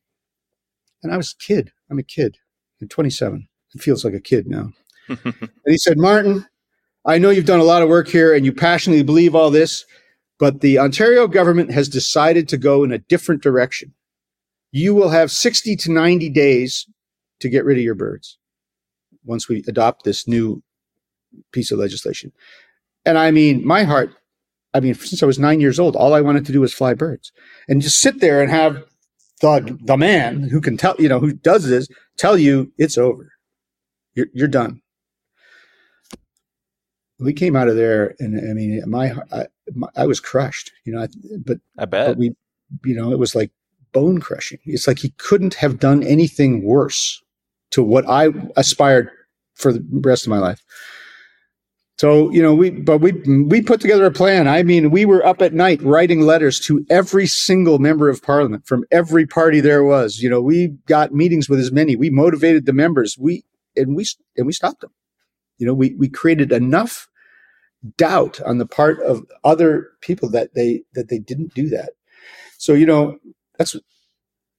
Speaker 2: And I was a kid. I'm a kid. I'm 27. It feels like a kid now. [LAUGHS] and he said, Martin, I know you've done a lot of work here and you passionately believe all this, but the Ontario government has decided to go in a different direction. You will have 60 to 90 days to get rid of your birds once we adopt this new piece of legislation. And I mean, my heart, I mean, since I was nine years old, all I wanted to do was fly birds and just sit there and have the, the man who can tell, you know, who does this tell you it's over. You're, you're done. We came out of there and I mean, my, I, my, I was crushed, you know, but
Speaker 1: I bet
Speaker 2: but we, you know, it was like bone crushing. It's like he couldn't have done anything worse to what I aspired for the rest of my life. So, you know, we, but we, we put together a plan. I mean, we were up at night writing letters to every single member of parliament from every party there was. You know, we got meetings with as many. We motivated the members. We, and we, and we stopped them. You know, we, we created enough doubt on the part of other people that they, that they didn't do that. So, you know, that's,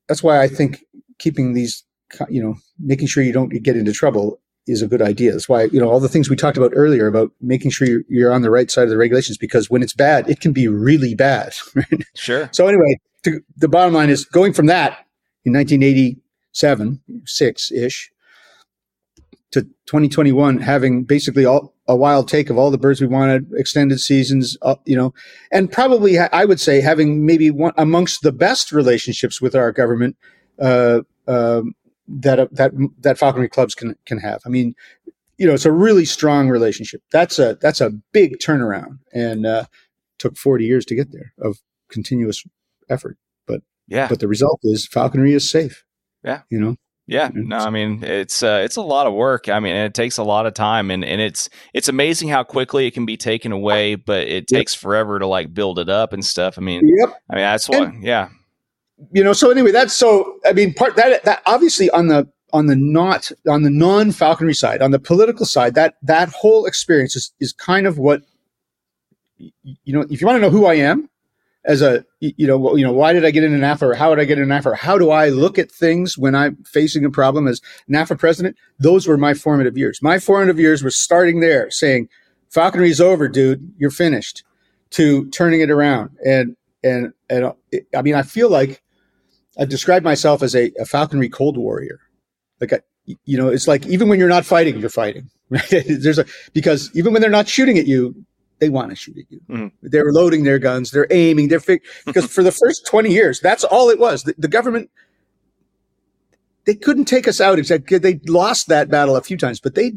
Speaker 2: that's why I think keeping these, you know, making sure you don't get into trouble is a good idea. That's why, you know, all the things we talked about earlier about making sure you're, you're on the right side of the regulations, because when it's bad, it can be really bad. [LAUGHS] Right?
Speaker 1: Sure.
Speaker 2: So anyway, to, the bottom line is going from that in 1987, six ish, to 2021, having basically all a wild take of all the birds we wanted, extended seasons, uh, you know, and probably I would say having maybe one amongst the best relationships with our government, uh, um, that uh, that that falconry clubs can can have. I mean, you know, it's a really strong relationship. That's a that's a big turnaround, and uh, took forty years to get there of continuous effort. But
Speaker 1: yeah,
Speaker 2: but the result is falconry is safe.
Speaker 1: Yeah,
Speaker 2: you know.
Speaker 1: Yeah, no, I mean it's uh, it's a lot of work. I mean, it takes a lot of time, and, and it's it's amazing how quickly it can be taken away, but it takes yep. forever to like build it up and stuff. I mean,
Speaker 2: yep.
Speaker 1: I mean that's why, yeah
Speaker 2: you know so anyway that's so i mean part that that obviously on the on the not on the non falconry side on the political side that that whole experience is is kind of what you know if you want to know who i am as a you know you know why did i get into NAFA or how did i get into NAFA or how do i look at things when i'm facing a problem as NAFA president those were my formative years my formative years was starting there saying falconry is over dude you're finished to turning it around and and and i mean i feel like I've described myself as a, a falconry cold warrior. Like, I, you know, it's like even when you're not fighting, you're fighting. [LAUGHS] Right? There's a because even when they're not shooting at you, they want to shoot at you. Mm. They're loading their guns, they're aiming, they're fig- because for the first 20 years, that's all it was. The, the, government they couldn't take us out except they lost that battle a few times, but they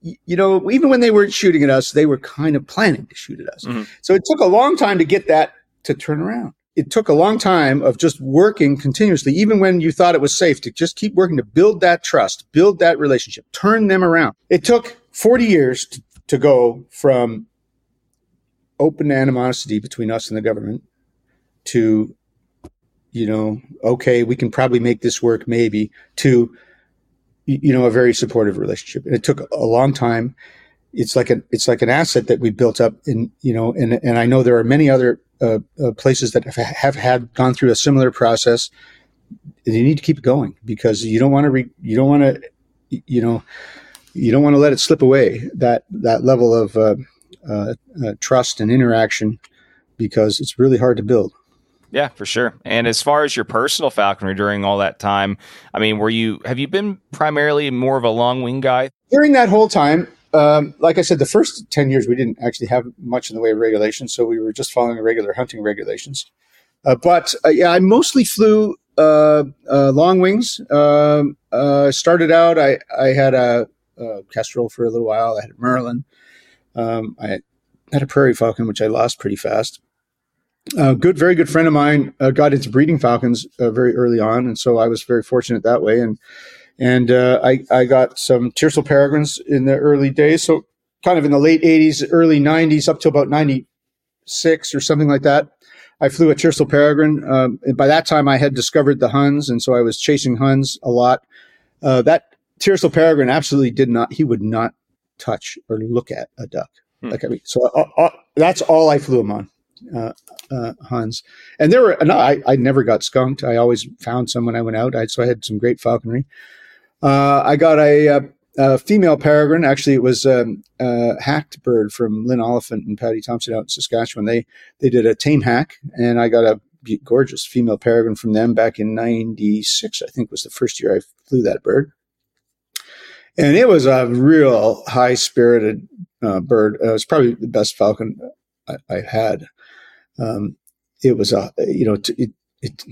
Speaker 2: you know, even when they weren't shooting at us, they were kind of planning to shoot at us. Mm-hmm. So it took a long time to get that to turn around it took a long time of just working continuously, even when you thought it was safe to just keep working to build that trust, build that relationship, turn them around. It took 40 years to, to go from open animosity between us and the government to, you know, okay, we can probably make this work, maybe, to, you know, a very supportive relationship. And it took a long time. It's like an, it's like an asset that we built up in, you know, and, and I know there are many other uh, uh, places that have, have, had gone through a similar process, you need to keep going because you don't want to re, you don't want to you know you don't want to let it slip away that that level of uh, uh, uh, trust and interaction because it's really hard to build.
Speaker 1: Yeah, for sure. And as far as your personal falconry during all that time, I mean, were you have you been primarily more of a long wing guy
Speaker 2: during that whole time? Um, like I said, the first ten years we didn't actually have much in the way of regulations, so we were just following regular hunting regulations. Uh, but uh, yeah, I mostly flew uh, uh, long wings. Um, uh, started out, I, I had a, a, Kestrel for a little while. I had a Merlin. Um, I had a Prairie Falcon, which I lost pretty fast. A good, very good friend of mine uh, got into breeding falcons uh, very early on, and so I was very fortunate that way. And and uh, I I got some Tiercel peregrines in the early days, so kind of in the late '80s, early '90s, up to about '96 or something like that. I flew a Tiercel Peregrine. Um, and by that time, I had discovered the Huns, and so I was chasing Huns a lot. Uh, that Tiercel Peregrine absolutely did not. He would not touch or look at a duck. Hmm. Like I mean, so uh, uh, that's all I flew him on. Uh, uh, Huns, and there were. No, I, I never got skunked. I always found some when I went out. I, so I had some great falconry. Uh, I got a, uh, female peregrine. Actually, it was um, a hacked bird from Lynn Oliphant and Patty Thompson out in Saskatchewan. They they did a tame hack, and I got a gorgeous female peregrine from them back in '96. I think was the first year I flew that bird, and it was a real high spirited uh, bird. It was probably the best falcon I, I had. Um, it was a you know it, it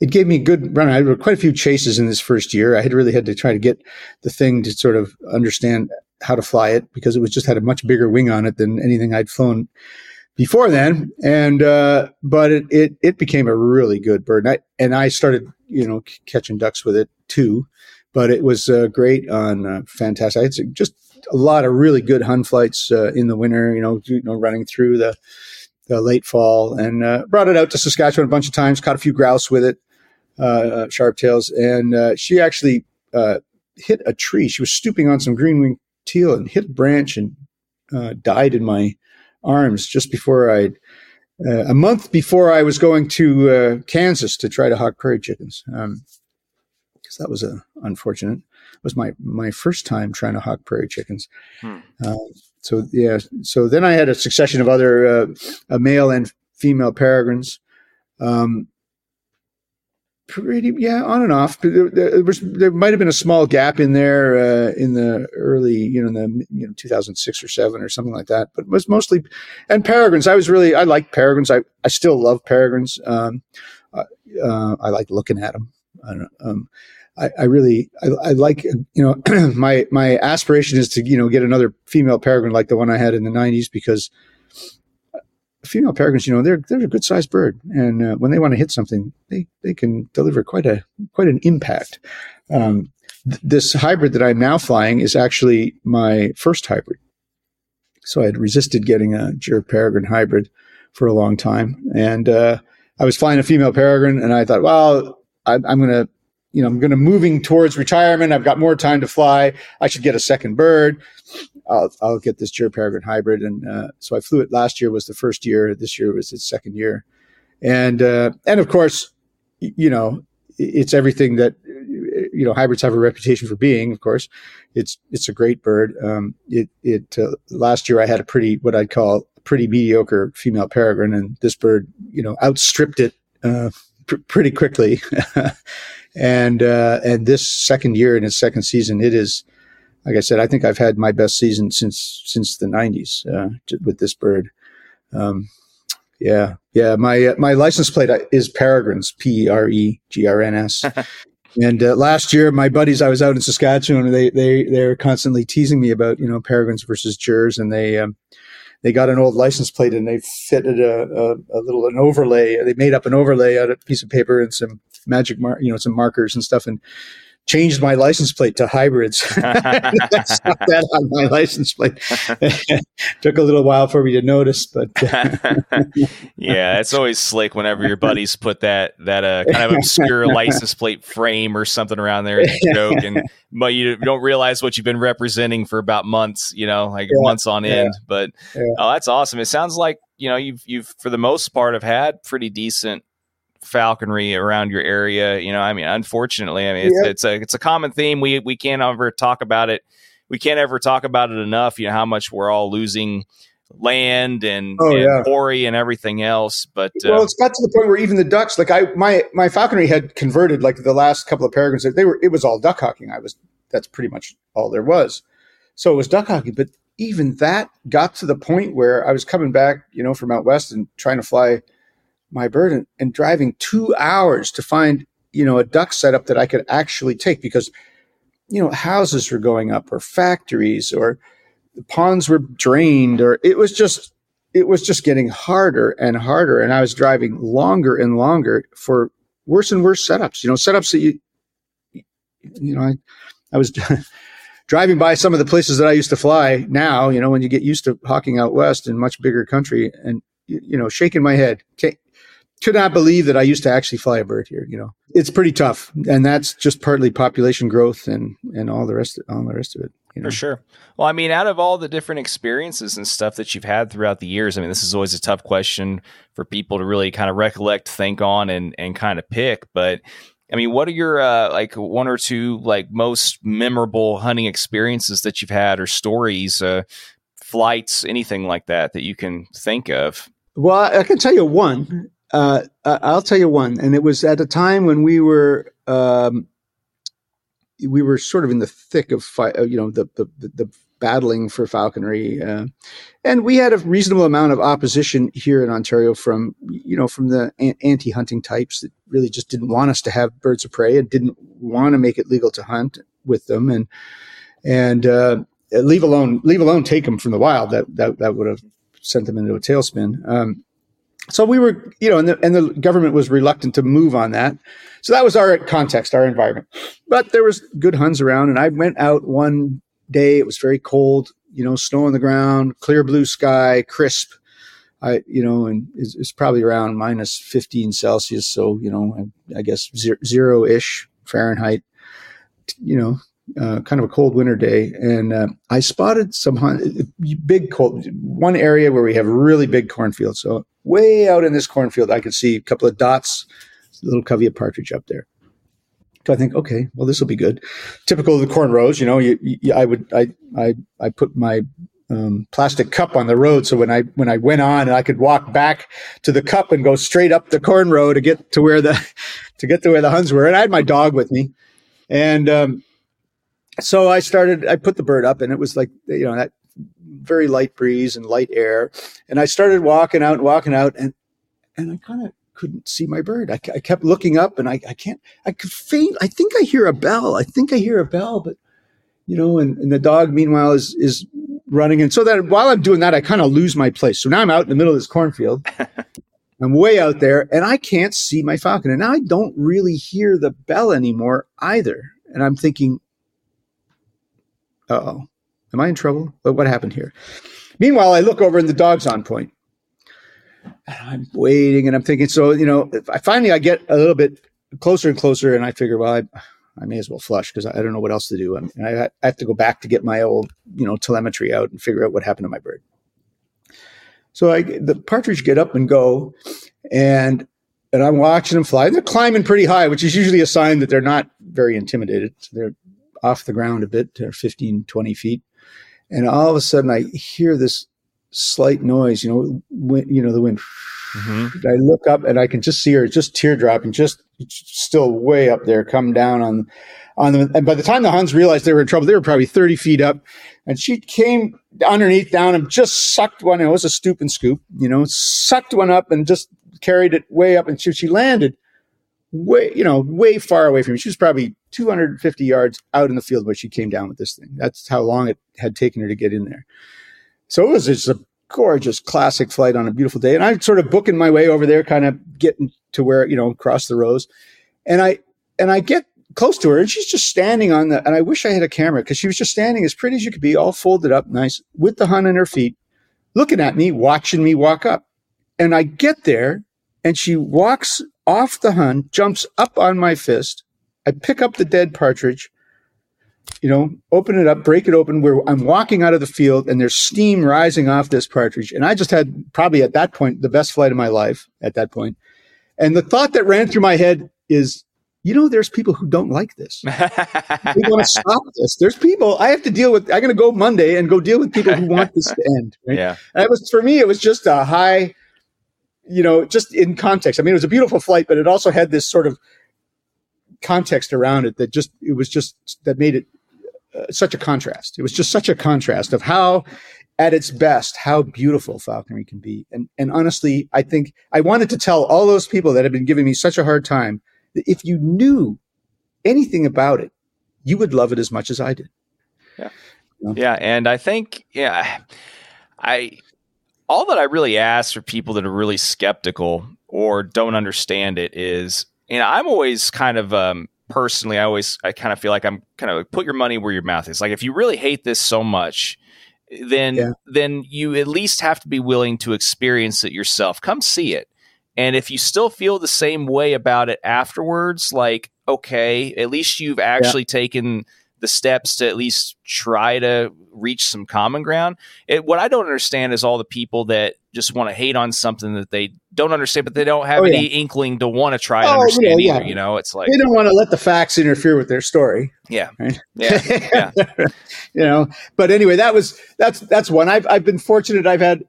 Speaker 2: it gave me good run. I had quite a few chases in this first year. I had really had to try to get the thing to sort of understand how to fly it because it was just had a much bigger wing on it than anything I'd flown before then. And uh, but it, it it became a really good bird, and I, and I started you know c- catching ducks with it too. But it was uh, great on uh, fantastic. It's just a lot of really good hun flights uh, in the winter. You know, you know, running through the the late fall and uh, brought it out to Saskatchewan a bunch of times, caught a few grouse with it uh, uh, sharptails, and uh, she actually hit a tree. She was stooping on some green wing teal and hit a branch and died in my arms just before I. A month before I was going to Kansas to try to hawk prairie chickens, because um, that was a unfortunate. It was my my first time trying to hawk prairie chickens. Hmm. so yeah, so then I had a succession of other male and female peregrines. Um, pretty yeah on and off there, there, was there might have been a small gap in there uh, in the early you know in the you know 2006 or 7 or something like that but it was mostly and peregrines i was really i like peregrines i i still love peregrines um, uh, uh, i like looking at them i don't know um, I, I really I, I, like you know [CLEARS THROAT] my my aspiration is to you know get another female peregrine like the one I had in the 90s because female peregrines, you know, they're they're a good sized bird, and uh, when they want to hit something, they they can deliver quite a quite an impact. Um, th- this hybrid that I'm now flying is actually my first hybrid, so I had resisted getting a Gyr peregrine hybrid for a long time, and uh, I was flying a female peregrine, and I thought, well, I'm going to you know, I'm going to moving towards retirement. I've got more time to fly. I should get a second bird. I'll, I'll get this Gyr Peregrine hybrid. And uh, so I flew it last year was the first year. This year was its second year. And, uh, and of course, you know, it's everything that, you know, hybrids have a reputation for being, of course. It's, it's a great bird. Um, it, it, uh, last year I had a pretty, what I'd call pretty mediocre female peregrine and this bird, you know, outstripped it, uh, pr- pretty quickly. [LAUGHS] and, uh, and this second year in its second season, it is, like I said, I think I've had my best season since since the '90s uh, with this bird. Um, yeah, yeah. My uh, my license plate uh, is Peregrines, P E R E G R N S. [LAUGHS] And uh, last year, my buddies, I was out in Saskatchewan, they they they're constantly teasing me about you know peregrines versus Gyrs, and they um, they got an old license plate and they fitted a, a, a, little an overlay. They made up an overlay out of a piece of paper and some magic mar- you know some markers and stuff, and changed my license plate to hybrids. [LAUGHS] that on my license plate. [LAUGHS] Took a little while for me to notice, but [LAUGHS]
Speaker 1: yeah, it's always slick whenever your buddies put that that uh, kind of obscure license plate frame or something around there as a joke, and but you don't realize what you've been representing for about months, you know, like yeah, months on end. Yeah, but yeah. oh, that's awesome. It sounds like you know you've you've for the most part have had pretty decent falconry around your area. You know, I mean, unfortunately, I mean, it's, it's a it's a common theme. We we can't ever talk about it we can't ever talk about it enough. You know how much we're all losing land and,
Speaker 2: Oh,
Speaker 1: and
Speaker 2: yeah.
Speaker 1: quarry and everything else. But
Speaker 2: Well,
Speaker 1: uh,
Speaker 2: it's got to the point where even the ducks, like I, my my falconry had converted. Like the last couple of peregrines, they were it was all duck hawking. I was that's pretty much all there was. So it was duck hawking, but even that got to the point where I was coming back, you know, from out west and trying to fly my burden and, driving two hours to find, you know, a duck setup that I could actually take because, you know, houses were going up or factories or the ponds were drained or it was just it was just getting harder and harder. And i was driving longer and longer for worse and worse setups you know setups that you you know i, I was [LAUGHS] driving by some of the places that i used to fly now you know when you get used to hawking out west in much bigger country and you, know shaking my head Ca- could not believe that i used to actually fly a bird here you know it's pretty tough and that's just partly population growth and and all the rest all the rest of it you know
Speaker 1: For sure. Well, I mean, out of all the different experiences and stuff that you've had throughout the years, I mean, this is always a tough question for people to really kind of recollect, think on, and and kind of pick. But I mean, what are your uh, like one or two like most memorable hunting experiences that you've had, or stories, uh, flights, anything like that that you can think of?
Speaker 2: Well, I can tell you one. Uh, I'll tell you one, and it was at a time when we were um, we were sort of in the thick of uh, you know the the, the, battling for falconry, uh, and we had a reasonable amount of opposition here in Ontario from you know from the anti-hunting types that really just didn't want us to have birds of prey and didn't want to make it legal to hunt with them, and and uh, leave alone leave alone take them from the wild. That that that would have sent them into a tailspin. Um, so we were, you know, and the, and the government was reluctant to move on that. So that was our context, our environment. But there was good Huns around, and I went out one day. It was very cold, you know, snow on the ground, clear blue sky, crisp. I, you know, and it's, it's probably around minus 15 Celsius. So, you know, I, I guess zero ish Fahrenheit, you know, uh, kind of a cold winter day, and uh, I spotted some hun- big cold one area where we have really big cornfields. So way out in this cornfield, I could see a couple of dots, little covey of partridge up there. So I think, okay, well, this will be good. Typical of the corn rows, you know. You, you, I would, I, I, I put my um, plastic cup on the road, so when I when I went on, I could walk back to the cup and go straight up the corn row to get to where the [LAUGHS] to get to where the Huns were. And I had my dog with me, and um, so I started. I put the bird up, and it was like you know that very light breeze and light air, and I started walking out and walking out, and and I kind of couldn't see my bird. I, I, kept looking up, and I, I can't. I could faint. I think I hear a bell. I think I hear a bell, but you know, and, and the dog meanwhile is is running, and so that while I'm doing that, I kind of lose my place. So now I'm out in the middle of this cornfield. [LAUGHS] I'm way out there, and I can't see my falcon, and now I don't really hear the bell anymore either. And I'm thinking, oh, am I in trouble? What happened here? Meanwhile, I look over and the dog's on point. And I'm waiting and I'm thinking, so, you know, I finally I get a little bit closer and closer and I figure, well, I, I may as well flush because I, I don't know what else to do. And I, I have to go back to get my old, you know, telemetry out and figure out what happened to my bird. So I, the partridge get up and go and, and I'm watching them fly. They're climbing pretty high, which is usually a sign that they're not very intimidated. They're off the ground a bit, they're 15, 20 feet. And all of a sudden I hear this slight noise, you know, wind, you know, the wind. Mm-hmm. I look up and I can just see her just teardropping, just still way up there, come down on, on them. And by the time the Huns realized they were in trouble, they were probably 30 feet up and she came underneath down and just sucked one. It was a stoop and scoop, you know, sucked one up and just carried it way up and she, she landed way, you know, way far away from me. She was probably 250 yards out in the field where she came down with this thing. That's how long it had taken her to get in there. So it was just a gorgeous classic flight on a beautiful day. And I'm sort of booking my way over there, kind of getting to where, you know, across the rows. And I, and I get close to her and she's just standing on the, and I wish I had a camera because she was just standing as pretty as you could be, all folded up nice with the hun on her feet, looking at me, watching me walk up. And I get there and she walks off the hun, jumps up on my fist. I pick up the dead partridge, you know, open it up, break it open where I'm walking out of the field and there's steam rising off this partridge. And I just had probably at that point the best flight of my life at that point. And the thought that ran through my head is, you know, there's people who don't like this. they want to [LAUGHS] stop this. There's people I have to deal with. I'm going to go Monday and go deal with people who want this to end. Right?
Speaker 1: Yeah.
Speaker 2: And it was for me. It was just a high, you know, just in context. I mean, it was a beautiful flight, but it also had this sort of context around it that just it was just that made it uh, such a contrast. It was just such a contrast of how at its best how beautiful falconry can be. And and honestly, I think I wanted to tell all those people that have been giving me such a hard time that if you knew anything about it, you would love it as much as I did.
Speaker 1: Yeah. Yeah, and I think yeah, I all that I really ask for people that are really skeptical or don't understand it is, you know, I'm always kind of um, personally, I always I kind of feel like I'm kind of like, put your money where your mouth is. Like if you really hate this so much, then yeah. then you at least have to be willing to experience it yourself. Come see it. And if you still feel the same way about it afterwards, like okay, at least you've actually yeah. taken the steps to at least try to reach some common ground. It, what I don't understand is all the people that just want to hate on something that they don't understand, but they don't have oh, any yeah. inkling to want to try and oh, understand yeah, either. Yeah. You know, it's like
Speaker 2: they don't want to let the facts interfere with their story.
Speaker 1: Yeah, right? yeah,
Speaker 2: yeah. [LAUGHS] you know. But anyway, that was that's that's one. I've I've been fortunate. I've had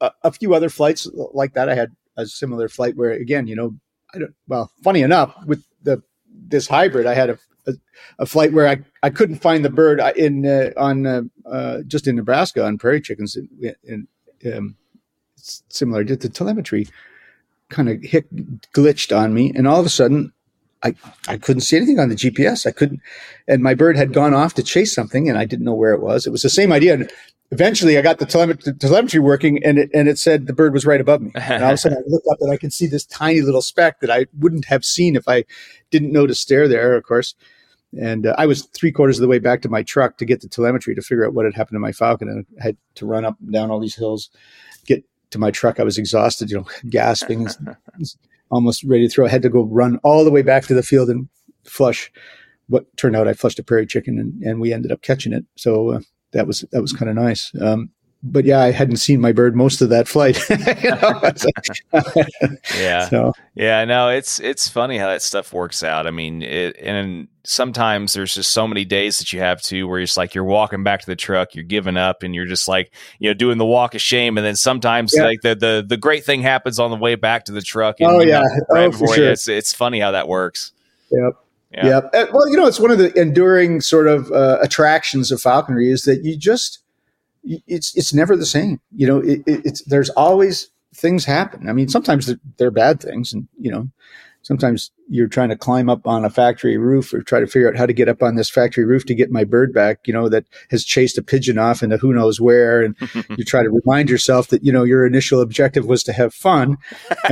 Speaker 2: a, a few other flights like that. I had a similar flight where, again, you know, I don't. Well, funny enough, with the this hybrid, I had a a, a, flight where I, I couldn't find the bird in uh, on uh, uh, just in Nebraska on prairie chickens in, in um, similar to the telemetry kind of hit glitched on me and all of a sudden I, I couldn't see anything on the GPS. I couldn't, and my bird had gone off to chase something, and I didn't know where it was. It was the same idea. And eventually, I got the, the telemetry working, and it and it said the bird was right above me. [LAUGHS] And all of a sudden, I look up and I can see this tiny little speck that I wouldn't have seen if I didn't know to stare there. Of course, and uh, I was three quarters of the way back to my truck to get the telemetry to figure out what had happened to my Falcon. And I had to run up and down all these hills, get to my truck. I was exhausted, you know, [LAUGHS] gasping, [LAUGHS] [LAUGHS] almost ready to throw. I had to go run all the way back to the field and flush. What turned out I flushed a prairie chicken and, and we ended up catching it. So uh, that was that was kind of nice. Um, but yeah, I hadn't seen my bird most of that flight. [LAUGHS] [LAUGHS] [LAUGHS]
Speaker 1: yeah. So yeah, no, it's it's funny how that stuff works out. I mean, it, and sometimes there's just so many days that you have to where it's like you're walking back to the truck, you're giving up, and you're just like you know doing the walk of shame. And then sometimes yeah. like the, the the great thing happens on the way back to the truck. And,
Speaker 2: oh yeah, right oh,
Speaker 1: for sure. It's it's funny how that works.
Speaker 2: Yep. Yeah. Uh, well, you know, it's one of the enduring sort of uh, attractions of falconry is that you just it's it's never the same. You know, it, it's there's always things happen. I mean, sometimes they're, they're, bad things, and you know, sometimes you're trying to climb up on a factory roof or try to figure out how to get up on this factory roof to get my bird back. You know, that has chased a pigeon off into who knows where, and [LAUGHS] you try to remind yourself that you know your initial objective was to have fun. [LAUGHS]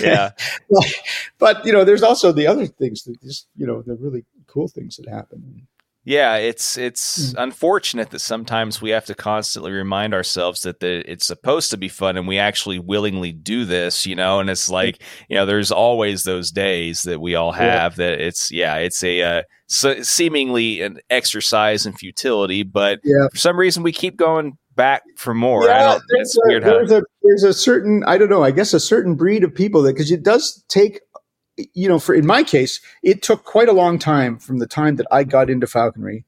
Speaker 1: yeah,
Speaker 2: but, [LAUGHS] but you know, there's also the other things that just you know the really cool things that happen.
Speaker 1: Yeah, it's it's mm. unfortunate that sometimes we have to constantly remind ourselves that the, it's supposed to be fun and we actually willingly do this, you know. And it's like you know, there's always those days that we all have yeah. that it's yeah, it's a uh, so seemingly an exercise in futility, but yeah. for some reason we keep going back for more.
Speaker 2: Yeah, there's, a, there's a, there's a certain I don't know, I guess a certain breed of people that because it does take you know, for in my case, it took quite a long time from the time that I got into falconry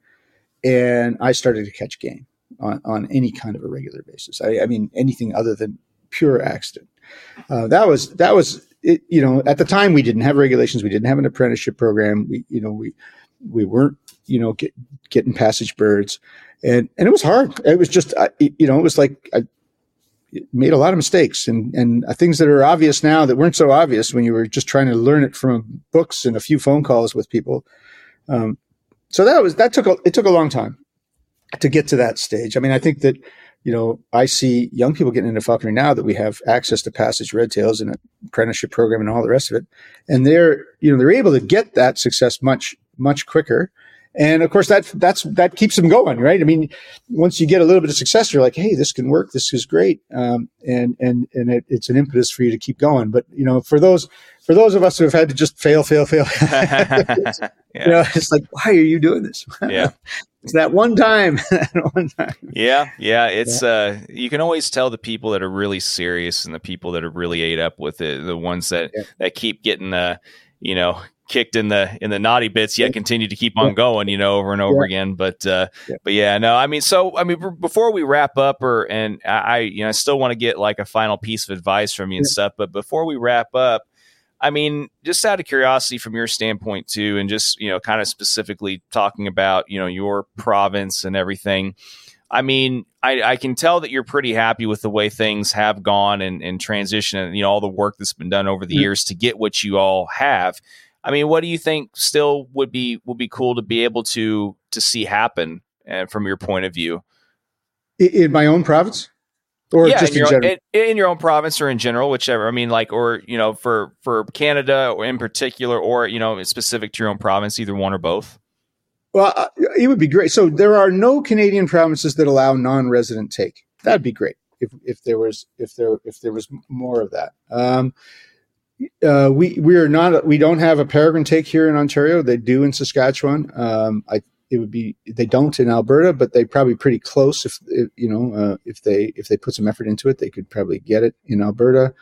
Speaker 2: and I started to catch game on, on any kind of a regular basis. I, I mean, anything other than pure accident. Uh, that was that was it, you know at the time we didn't have regulations. We didn't have an apprenticeship program. We you know we we weren't you know get, getting passage birds, and and it was hard. It was just I, you know it was like I made a lot of mistakes and and things that are obvious now that weren't so obvious when you were just trying to learn it from books and a few phone calls with people. Um, so that was that took a, it took a long time to get to that stage. I mean, I think that you know I see young people getting into falconry now that we have access to passage red tails and an apprenticeship program and all the rest of it, and they're you know they're able to get that success much much quicker and of course, that that's that keeps them going, right? I mean, once you get a little bit of success, you're like, "Hey, this can work. This is great," um, and and and it, it's an impetus for you to keep going. But you know, for those for those of us who have had to just fail, fail, fail, [LAUGHS] [LAUGHS] yeah. you know, it's like, why are you doing this?
Speaker 1: yeah, [LAUGHS]
Speaker 2: it's that one time.
Speaker 1: one time. Yeah, yeah. It's yeah. uh you can always tell the people that are really serious and the people that are really ate up with it, the ones that yeah. that keep getting the you know kicked in the in the naughty bits yet continue to keep on going you know over and over yeah. again but uh yeah. but yeah no i mean so i mean b- before we wrap up or and i you know i still want to get like a final piece of advice from you and stuff but before we wrap up i mean just out of curiosity from your standpoint too and just you know kind of specifically talking about you know your province and everything I mean, I, I, can tell that you're pretty happy with the way things have gone and, and transition and you know all the work that's been done over the mm-hmm. years to get what you all have. I mean, what do you think still would be would be cool to be able to to see happen uh, from your point of view?
Speaker 2: In my own province,
Speaker 1: or yeah, just in, your, in, in, in, your own province or in general, whichever. I mean, like, or you know, for for Canada or in particular, or you know, specific to your own province, either one or both.
Speaker 2: Well, uh, it would be great. So there are no Canadian provinces that allow non-resident take. That'd be great if if there was if there if there was more of that. Um, uh, we we are not we don't have a peregrine take here in Ontario. They do in Saskatchewan. Um, I it would be they don't in Alberta, but they probably pretty close. If, if you know uh, if they if they put some effort into it, they could probably get it in Alberta.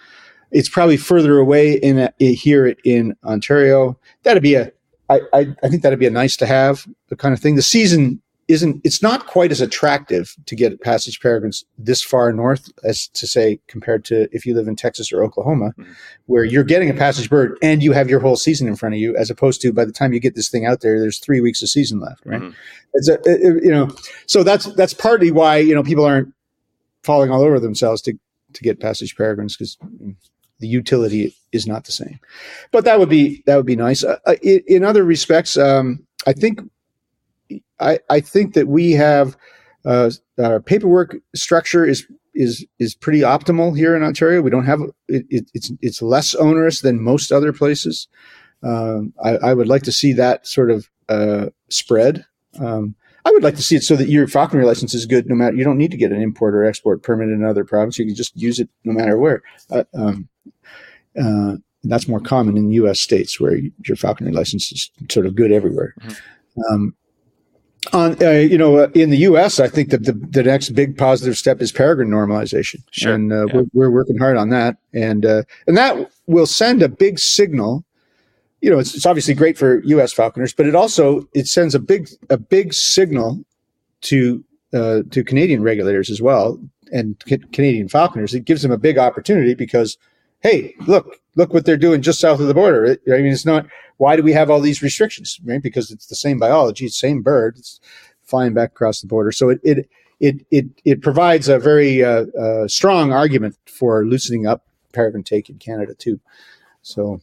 Speaker 2: It's probably further away in a, here in Ontario. That'd be a I, I I think that'd be a nice to have kind of thing. The season isn't it's not quite as attractive to get passage peregrines this far north as to say compared to if you live in Texas or Oklahoma, mm-hmm. where you're getting a passage bird and you have your whole season in front of you, as opposed to by the time you get this thing out there, there's three weeks of season left, right? Mm-hmm. It's a, it, you know, so that's that's partly why you know people aren't falling all over themselves to to get passage peregrines because the utility is not the same. But that would be that would be nice. Uh, uh in, in, other respects, um, I think I, I think that we have uh, our paperwork structure is is is pretty optimal here in Ontario. We don't have it, it, it's it's less onerous than most other places. Um, I, I, would like to see that sort of uh, spread. Um, I would like to see it so that your falconry license is good no matter. You don't need to get an import or export permit in another province. You can just use it no matter where. Uh, um, uh, that's more common in U.S. states where your falconry license is sort of good everywhere. Mm-hmm. On uh, you know uh, in the U.S., I think that the, the next big positive step is peregrine normalization,
Speaker 1: sure.
Speaker 2: and uh, yeah. we're, we're, working hard on that, and uh, and that will send a big signal. You know, it's, it's obviously great for U.S. falconers, but it also it sends a big a big signal to uh, to Canadian regulators as well and c- Canadian falconers. It gives them a big opportunity because hey, look, look what they're doing just south of the border. I mean, it's not, why do we have all these restrictions? Right? Because it's the same biology, same bird, it's flying back across the border. So it, it, it, it, it provides a very uh, uh, strong argument for loosening up peregrine take in Canada too. So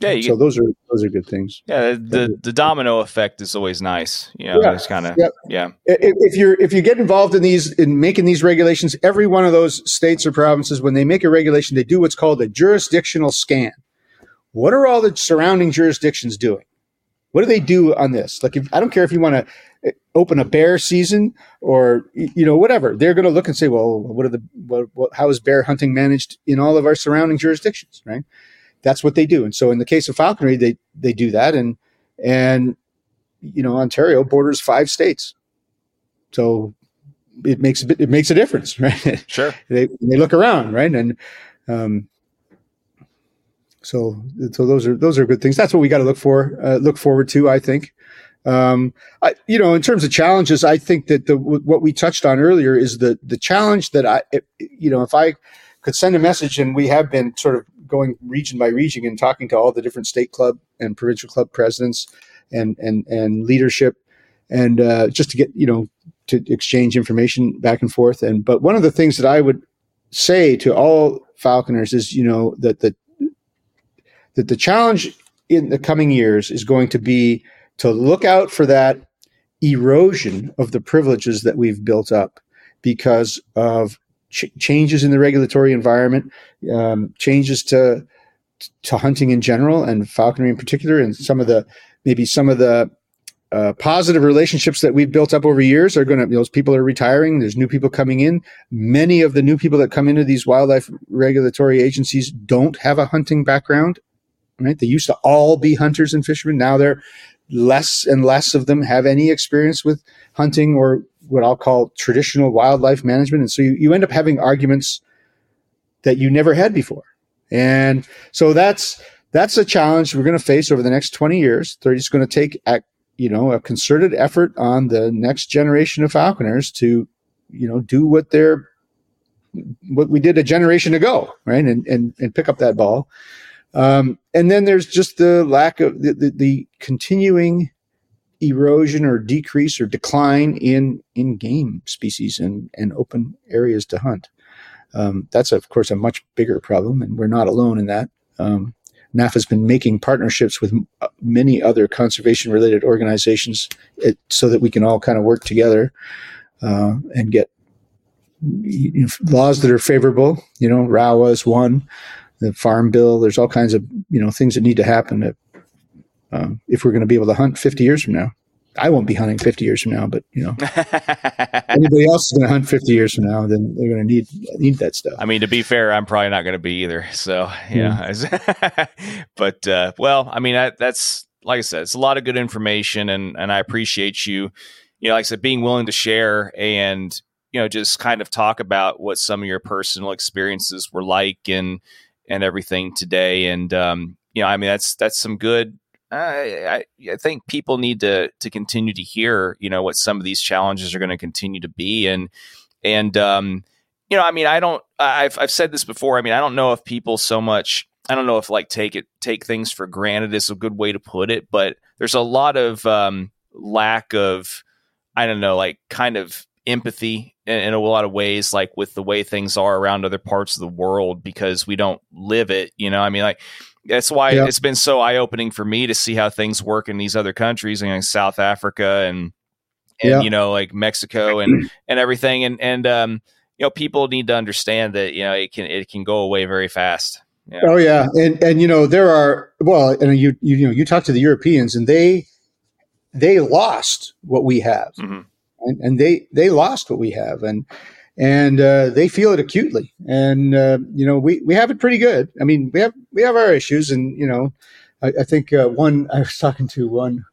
Speaker 2: yeah, so get, those are those are good things.
Speaker 1: Yeah, the the domino effect is always nice. You know, yeah, it's kind of yeah. yeah.
Speaker 2: If you're if you get involved in these in making these regulations, every one of those states or provinces, when they make a regulation, they do what's called a jurisdictional scan. What are all the surrounding jurisdictions doing? What do they do on this? Like, if, I don't care if you want to eh, open a bear season or you know whatever, they're going to look and say, well, what are the what, what, how is bear hunting managed in all of our surrounding jurisdictions, right? That's what they do. And so in the case of falconry, they they do that, and and you know Ontario borders five states, so it makes a bit, it makes a difference, [LAUGHS] right?
Speaker 1: Sure.
Speaker 2: they they look around, right, and um, so so those are those are good things. That's what we got to look for, uh, look forward to. I think. Um, I, you know, in terms of challenges, I think that the what we touched on earlier is the the challenge that I, you know, if I could send a message, and we have been sort of going region by region and talking to all the different state club and provincial club presidents and and and leadership, and uh, just to get you know to exchange information back and forth. And but one of the things that I would say to all falconers is you know that the that the challenge in the coming years is going to be to look out for that erosion of the privileges that we've built up because of ch- changes in the regulatory environment, um, changes to to hunting in general and falconry in particular, and some of the maybe some of the uh, positive relationships that we've built up over years are going to those people are retiring there's new people coming in. Many of the new people that come into these wildlife regulatory agencies don't have a hunting background right? They used to all be hunters and fishermen. Now they're less and less of them have any experience with hunting or what I'll call traditional wildlife management. And so you, you end up having arguments that you never had before. And so that's that's a challenge we're going to face over the next 20 years. They're just going to take you know a concerted effort on the next generation of falconers to you know do what they're what we did a generation ago, right? And and and pick up that ball. Um, and then there's just the lack of the, the, the continuing erosion or decrease or decline in in game species and and open areas to hunt. Um, that's of course a much bigger problem, and we're not alone in that. Um, NAF has been making partnerships with uh, many other conservation related organizations it, so that we can all kind of work together uh, and get you know, laws that are favorable. You know, RAWA is one, the Farm Bill. There's all kinds of you know things that need to happen to, um, if we're going to be able to hunt 50 years from now. I won't be hunting 50 years from now, but you know, [LAUGHS] anybody else is going to hunt 50 years from now, then they're going to need need that stuff.
Speaker 1: I mean, to be fair, I'm probably not going to be either. So yeah, mm. [LAUGHS] but uh, well, I mean, that, that's like I said, it's a lot of good information, and and I appreciate you, you know, like I said, being willing to share and you know just kind of talk about what some of your personal experiences were like and and everything today, and um, you know, I mean, that's that's some good I, I think people need to to continue to hear, you know, what some of these challenges are going to continue to be, and and um, you know, I mean, I don't. I've I've said this before. I mean, I don't know if people so much. I don't know if like take it take things for granted is a good way to put it, but there's a lot of um, lack of, I don't know, like kind of empathy in, in, a lot of ways, like with the way things are around other parts of the world because we don't live it. You know, I mean, like that's why yeah. it's been so eye opening for me to see how things work in these other countries, you know, South Africa and and yeah. you know like Mexico and and everything. And and um, you know, people need to understand that you know it can it can go away very fast.
Speaker 2: Yeah. Oh yeah, and and you know there are well, and you you, you know you talk to the Europeans and they they lost what we have, mm-hmm. and, and they they lost what we have, and and uh, they feel it acutely. And uh, you know, we we have it pretty good. I mean, we have we have our issues, and you know, I, I think uh, one I was talking to one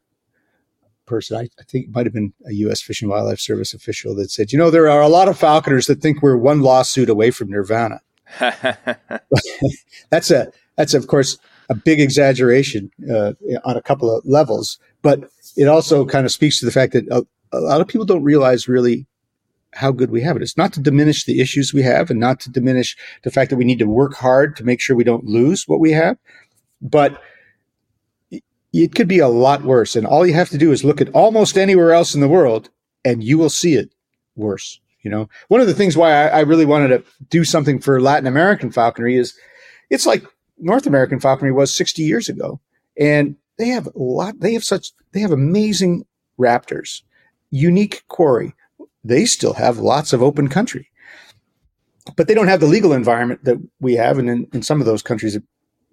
Speaker 2: person, I, I think it might have been a U.S. Fish and Wildlife Service official that said, you know, there are a lot of falconers that think we're one lawsuit away from nirvana. [LAUGHS] [LAUGHS] that's a that's of course a big exaggeration uh, on a couple of levels, but it also kind of speaks to the fact that a, a lot of people don't realize really how good we have it. It's not to diminish the issues we have and not to diminish the fact that we need to work hard to make sure we don't lose what we have. But it could be a lot worse. And all you have to do is look at almost anywhere else in the world and you will see it worse. You know, one of the things why I, I really wanted to do something for Latin American falconry is it's like North American falconry was 60 years ago. And they have a lot, they have such, they have amazing raptors, unique quarry, they still have lots of open country. But they don't have the legal environment that we have, and in, in some of those countries, it,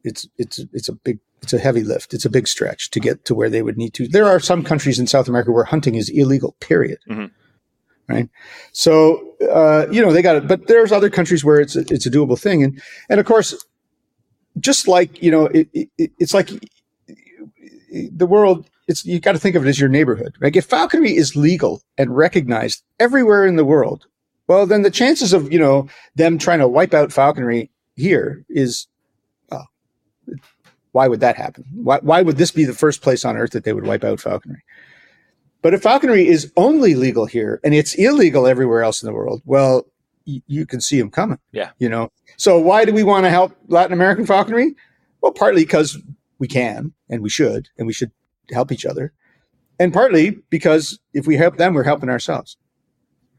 Speaker 2: it's it's it's a big it's a heavy lift. It's a big stretch to get to where they would need to. There are some countries in South America where hunting is illegal. Period. Mm-hmm. Right. So uh, you know they got it, but there's other countries where it's a, it's a doable thing, and and of course, just like you know, it, it, it's like the world it's you got to think of it as your neighborhood. Right? If falconry is legal and recognized everywhere in the world, well, then the chances of you know them trying to wipe out falconry here is, uh, why would that happen? Why, why would this be the first place on earth that they would wipe out falconry? But if falconry is only legal here and it's illegal everywhere else in the world, well, y- you can see them coming.
Speaker 1: Yeah.
Speaker 2: You know, so why do we want to help Latin American falconry? Well, partly because we can and we should, and we should help each other, and partly because if we help them, we're helping ourselves.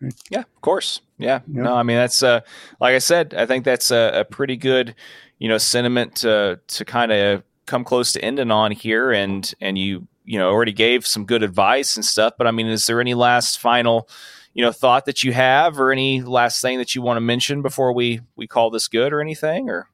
Speaker 1: Right? Yeah, of course. Yeah. yeah. No, I mean that's uh, like I said. I think that's a, a pretty good, you know, sentiment to to kind of come close to ending on here, and and you you know already gave some good advice and stuff. But I mean, is there any last final? you know thought that you have or any last thing that you want to mention before we we call this good or anything or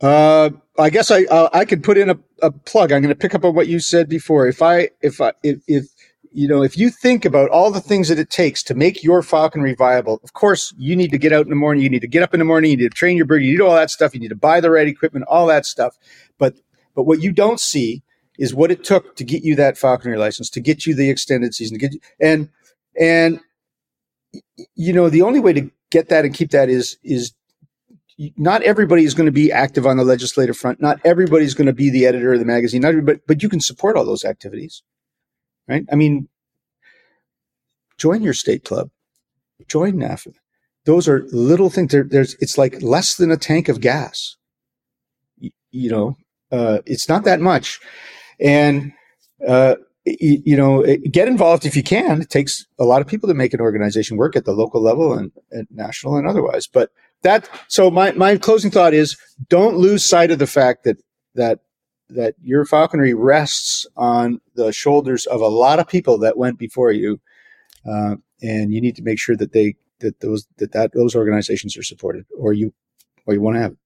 Speaker 2: uh, I guess I uh, I could put in a, a plug. I'm going to pick up on what you said before. If I if I if, if you know if you think about all the things that it takes to make your falconry viable, of course you need to get out in the morning. You need to get up in the morning. You need to train your bird. You need all that stuff. You need to buy the right equipment. All that stuff. But but what you don't see is what it took to get you that falconry license, to get you the extended season, to get you, and and you know the only way to get that and keep that is is not everybody is going to be active on the legislative front. Not everybody's going to be the editor of the magazine. Not but but you can support all those activities, right? I mean, join your state club, join NAFA. Those are little things. There, there's it's like less than a tank of gas. You, you know, uh, it's not that much, and uh, you, you, know, get involved if you can. It takes a lot of people to make an organization work at the local level and, and national and otherwise. But that so my my closing thought is don't lose sight of the fact that that that your falconry rests on the shoulders of a lot of people that went before you, uh, and you need to make sure that they that those that, that those organizations are supported, or you or you want to have it.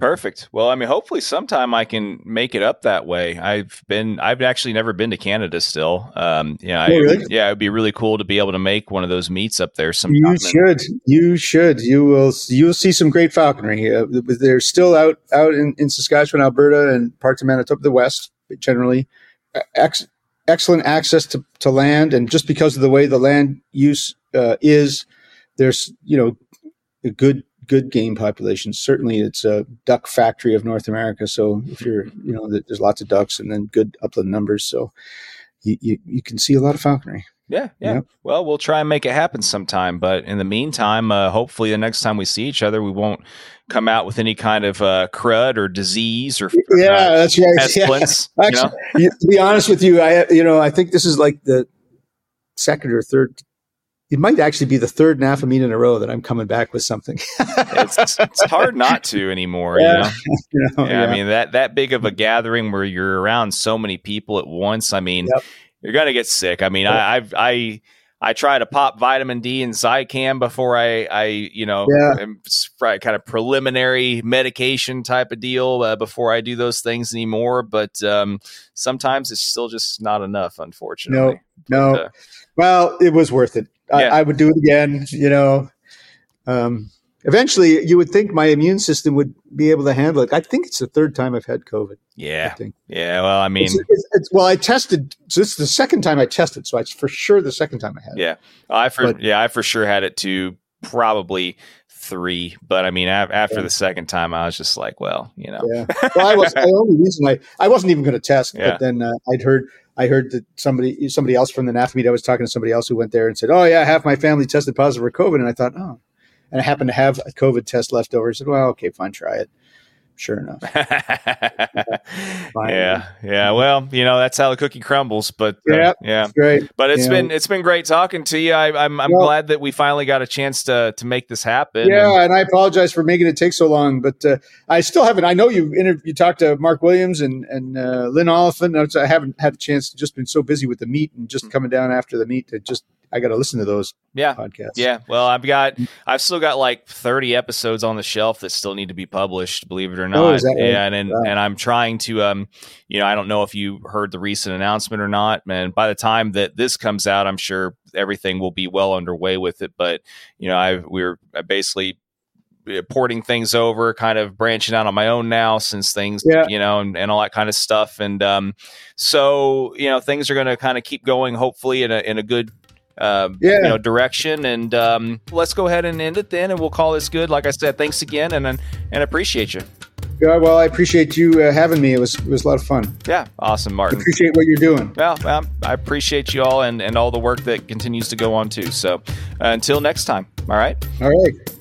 Speaker 1: Perfect. Well, I mean, hopefully sometime I can make it up that way. I've been, I've actually never been to Canada still. Um, yeah, oh, really? yeah, it'd be really cool to be able to make one of those meets up there. Sometime.
Speaker 2: You should, you should. You will, you'll see some great falconry. Uh, they're still out, out in, in Saskatchewan, Alberta, and parts of Manitoba, the West, generally. Ex- excellent access to, to land, and just because of the way the land use uh, is, there's you know a good good game population. Certainly, it's a duck factory of North America. So if you're, you know, there's lots of ducks and then good upland numbers. So you, you, you can see a lot of falconry.
Speaker 1: Yeah, yeah. Yep. Well, we'll try and make it happen sometime. But in the meantime, uh, hopefully the next time we see each other, we won't come out with any kind of uh, crud or disease or
Speaker 2: yeah, uh, that's right. Pestilence, yeah. Actually, you know? to be honest with you, I you know I think this is like the second or third it might actually be the third NAFA meet in a row that I'm coming back with something.
Speaker 1: it's, it's hard not to anymore. Yeah. You know? [LAUGHS] you know, yeah, yeah, I mean that that big of a gathering where you're around so many people at once. I mean, yep. you're gonna get sick. I mean, yep. I, I've I. I try to pop vitamin D and Zicam before I, I you know, yeah. kind of preliminary medication type of deal uh, before I do those things anymore. But um, sometimes it's still just not enough, unfortunately.
Speaker 2: No, no. But, uh, well, it was worth it. I, I, would do it again. You know, um, eventually you would think my immune system would be able to handle it. I think it's the third time I've had COVID.
Speaker 1: Yeah. Yeah. Well, I mean, it's,
Speaker 2: it's, it's, well, I tested. So this is the second time I tested. So it's for sure the second time I had.
Speaker 1: Yeah. I for but, yeah I for sure had it too. Probably three, but I mean, after yeah. the second time, I was just like, well, you know.
Speaker 2: Yeah. [LAUGHS] Well, I was the only reason I I wasn't even going to test, yeah. but then uh, I'd heard I heard that somebody somebody else from the NAFA meet. I was talking to somebody else who went there and said, "Oh yeah, half my family tested positive for COVID," and I thought, "Oh," and I happened to have a COVID test left over. I said, "Well, okay, fine, try it." Sure enough. [LAUGHS]
Speaker 1: yeah, yeah. Well, you know that's how the cookie crumbles. But uh,
Speaker 2: yeah,
Speaker 1: yeah,
Speaker 2: great.
Speaker 1: But it's been it's been great talking to you. I, am I'm, I'm well, glad that we finally got a chance to to make this happen.
Speaker 2: Yeah, and, and I apologize for making it take so long, but uh, I still haven't. I know you inter- you talked to Mark Williams and and uh, Lynn Oliphant. I haven't had a chance. To just been so busy with the meet and just mm. coming down after the meet to just I got to listen to those
Speaker 1: yeah.
Speaker 2: podcasts.
Speaker 1: Yeah. Well, I've got, I've still got like 30 episodes on the shelf that still need to be published, believe it or oh, not. Oh, yeah. And, and, wow. and, I'm trying to, um, you know, I don't know if you heard the recent announcement or not, man. By the time that this comes out, I'm sure everything will be well underway with it. But, you know, I, we're basically uh, porting things over, kind of branching out on my own now since things, yeah. you know, and, and all that kind of stuff. And um, so, you know, things are going to kind of keep going, hopefully, in a, in a good uh, yeah. you know direction. And um, let's go ahead and end it then, and we'll call this good. Like I said, thanks again, and and appreciate you.
Speaker 2: Yeah, well, I appreciate you uh, having me. It was it was a lot of fun.
Speaker 1: Yeah, awesome, Martin.
Speaker 2: I appreciate what you're doing.
Speaker 1: Well, um, I appreciate you all and and all the work that continues to go on too. So uh, until next time, all right.
Speaker 2: All right.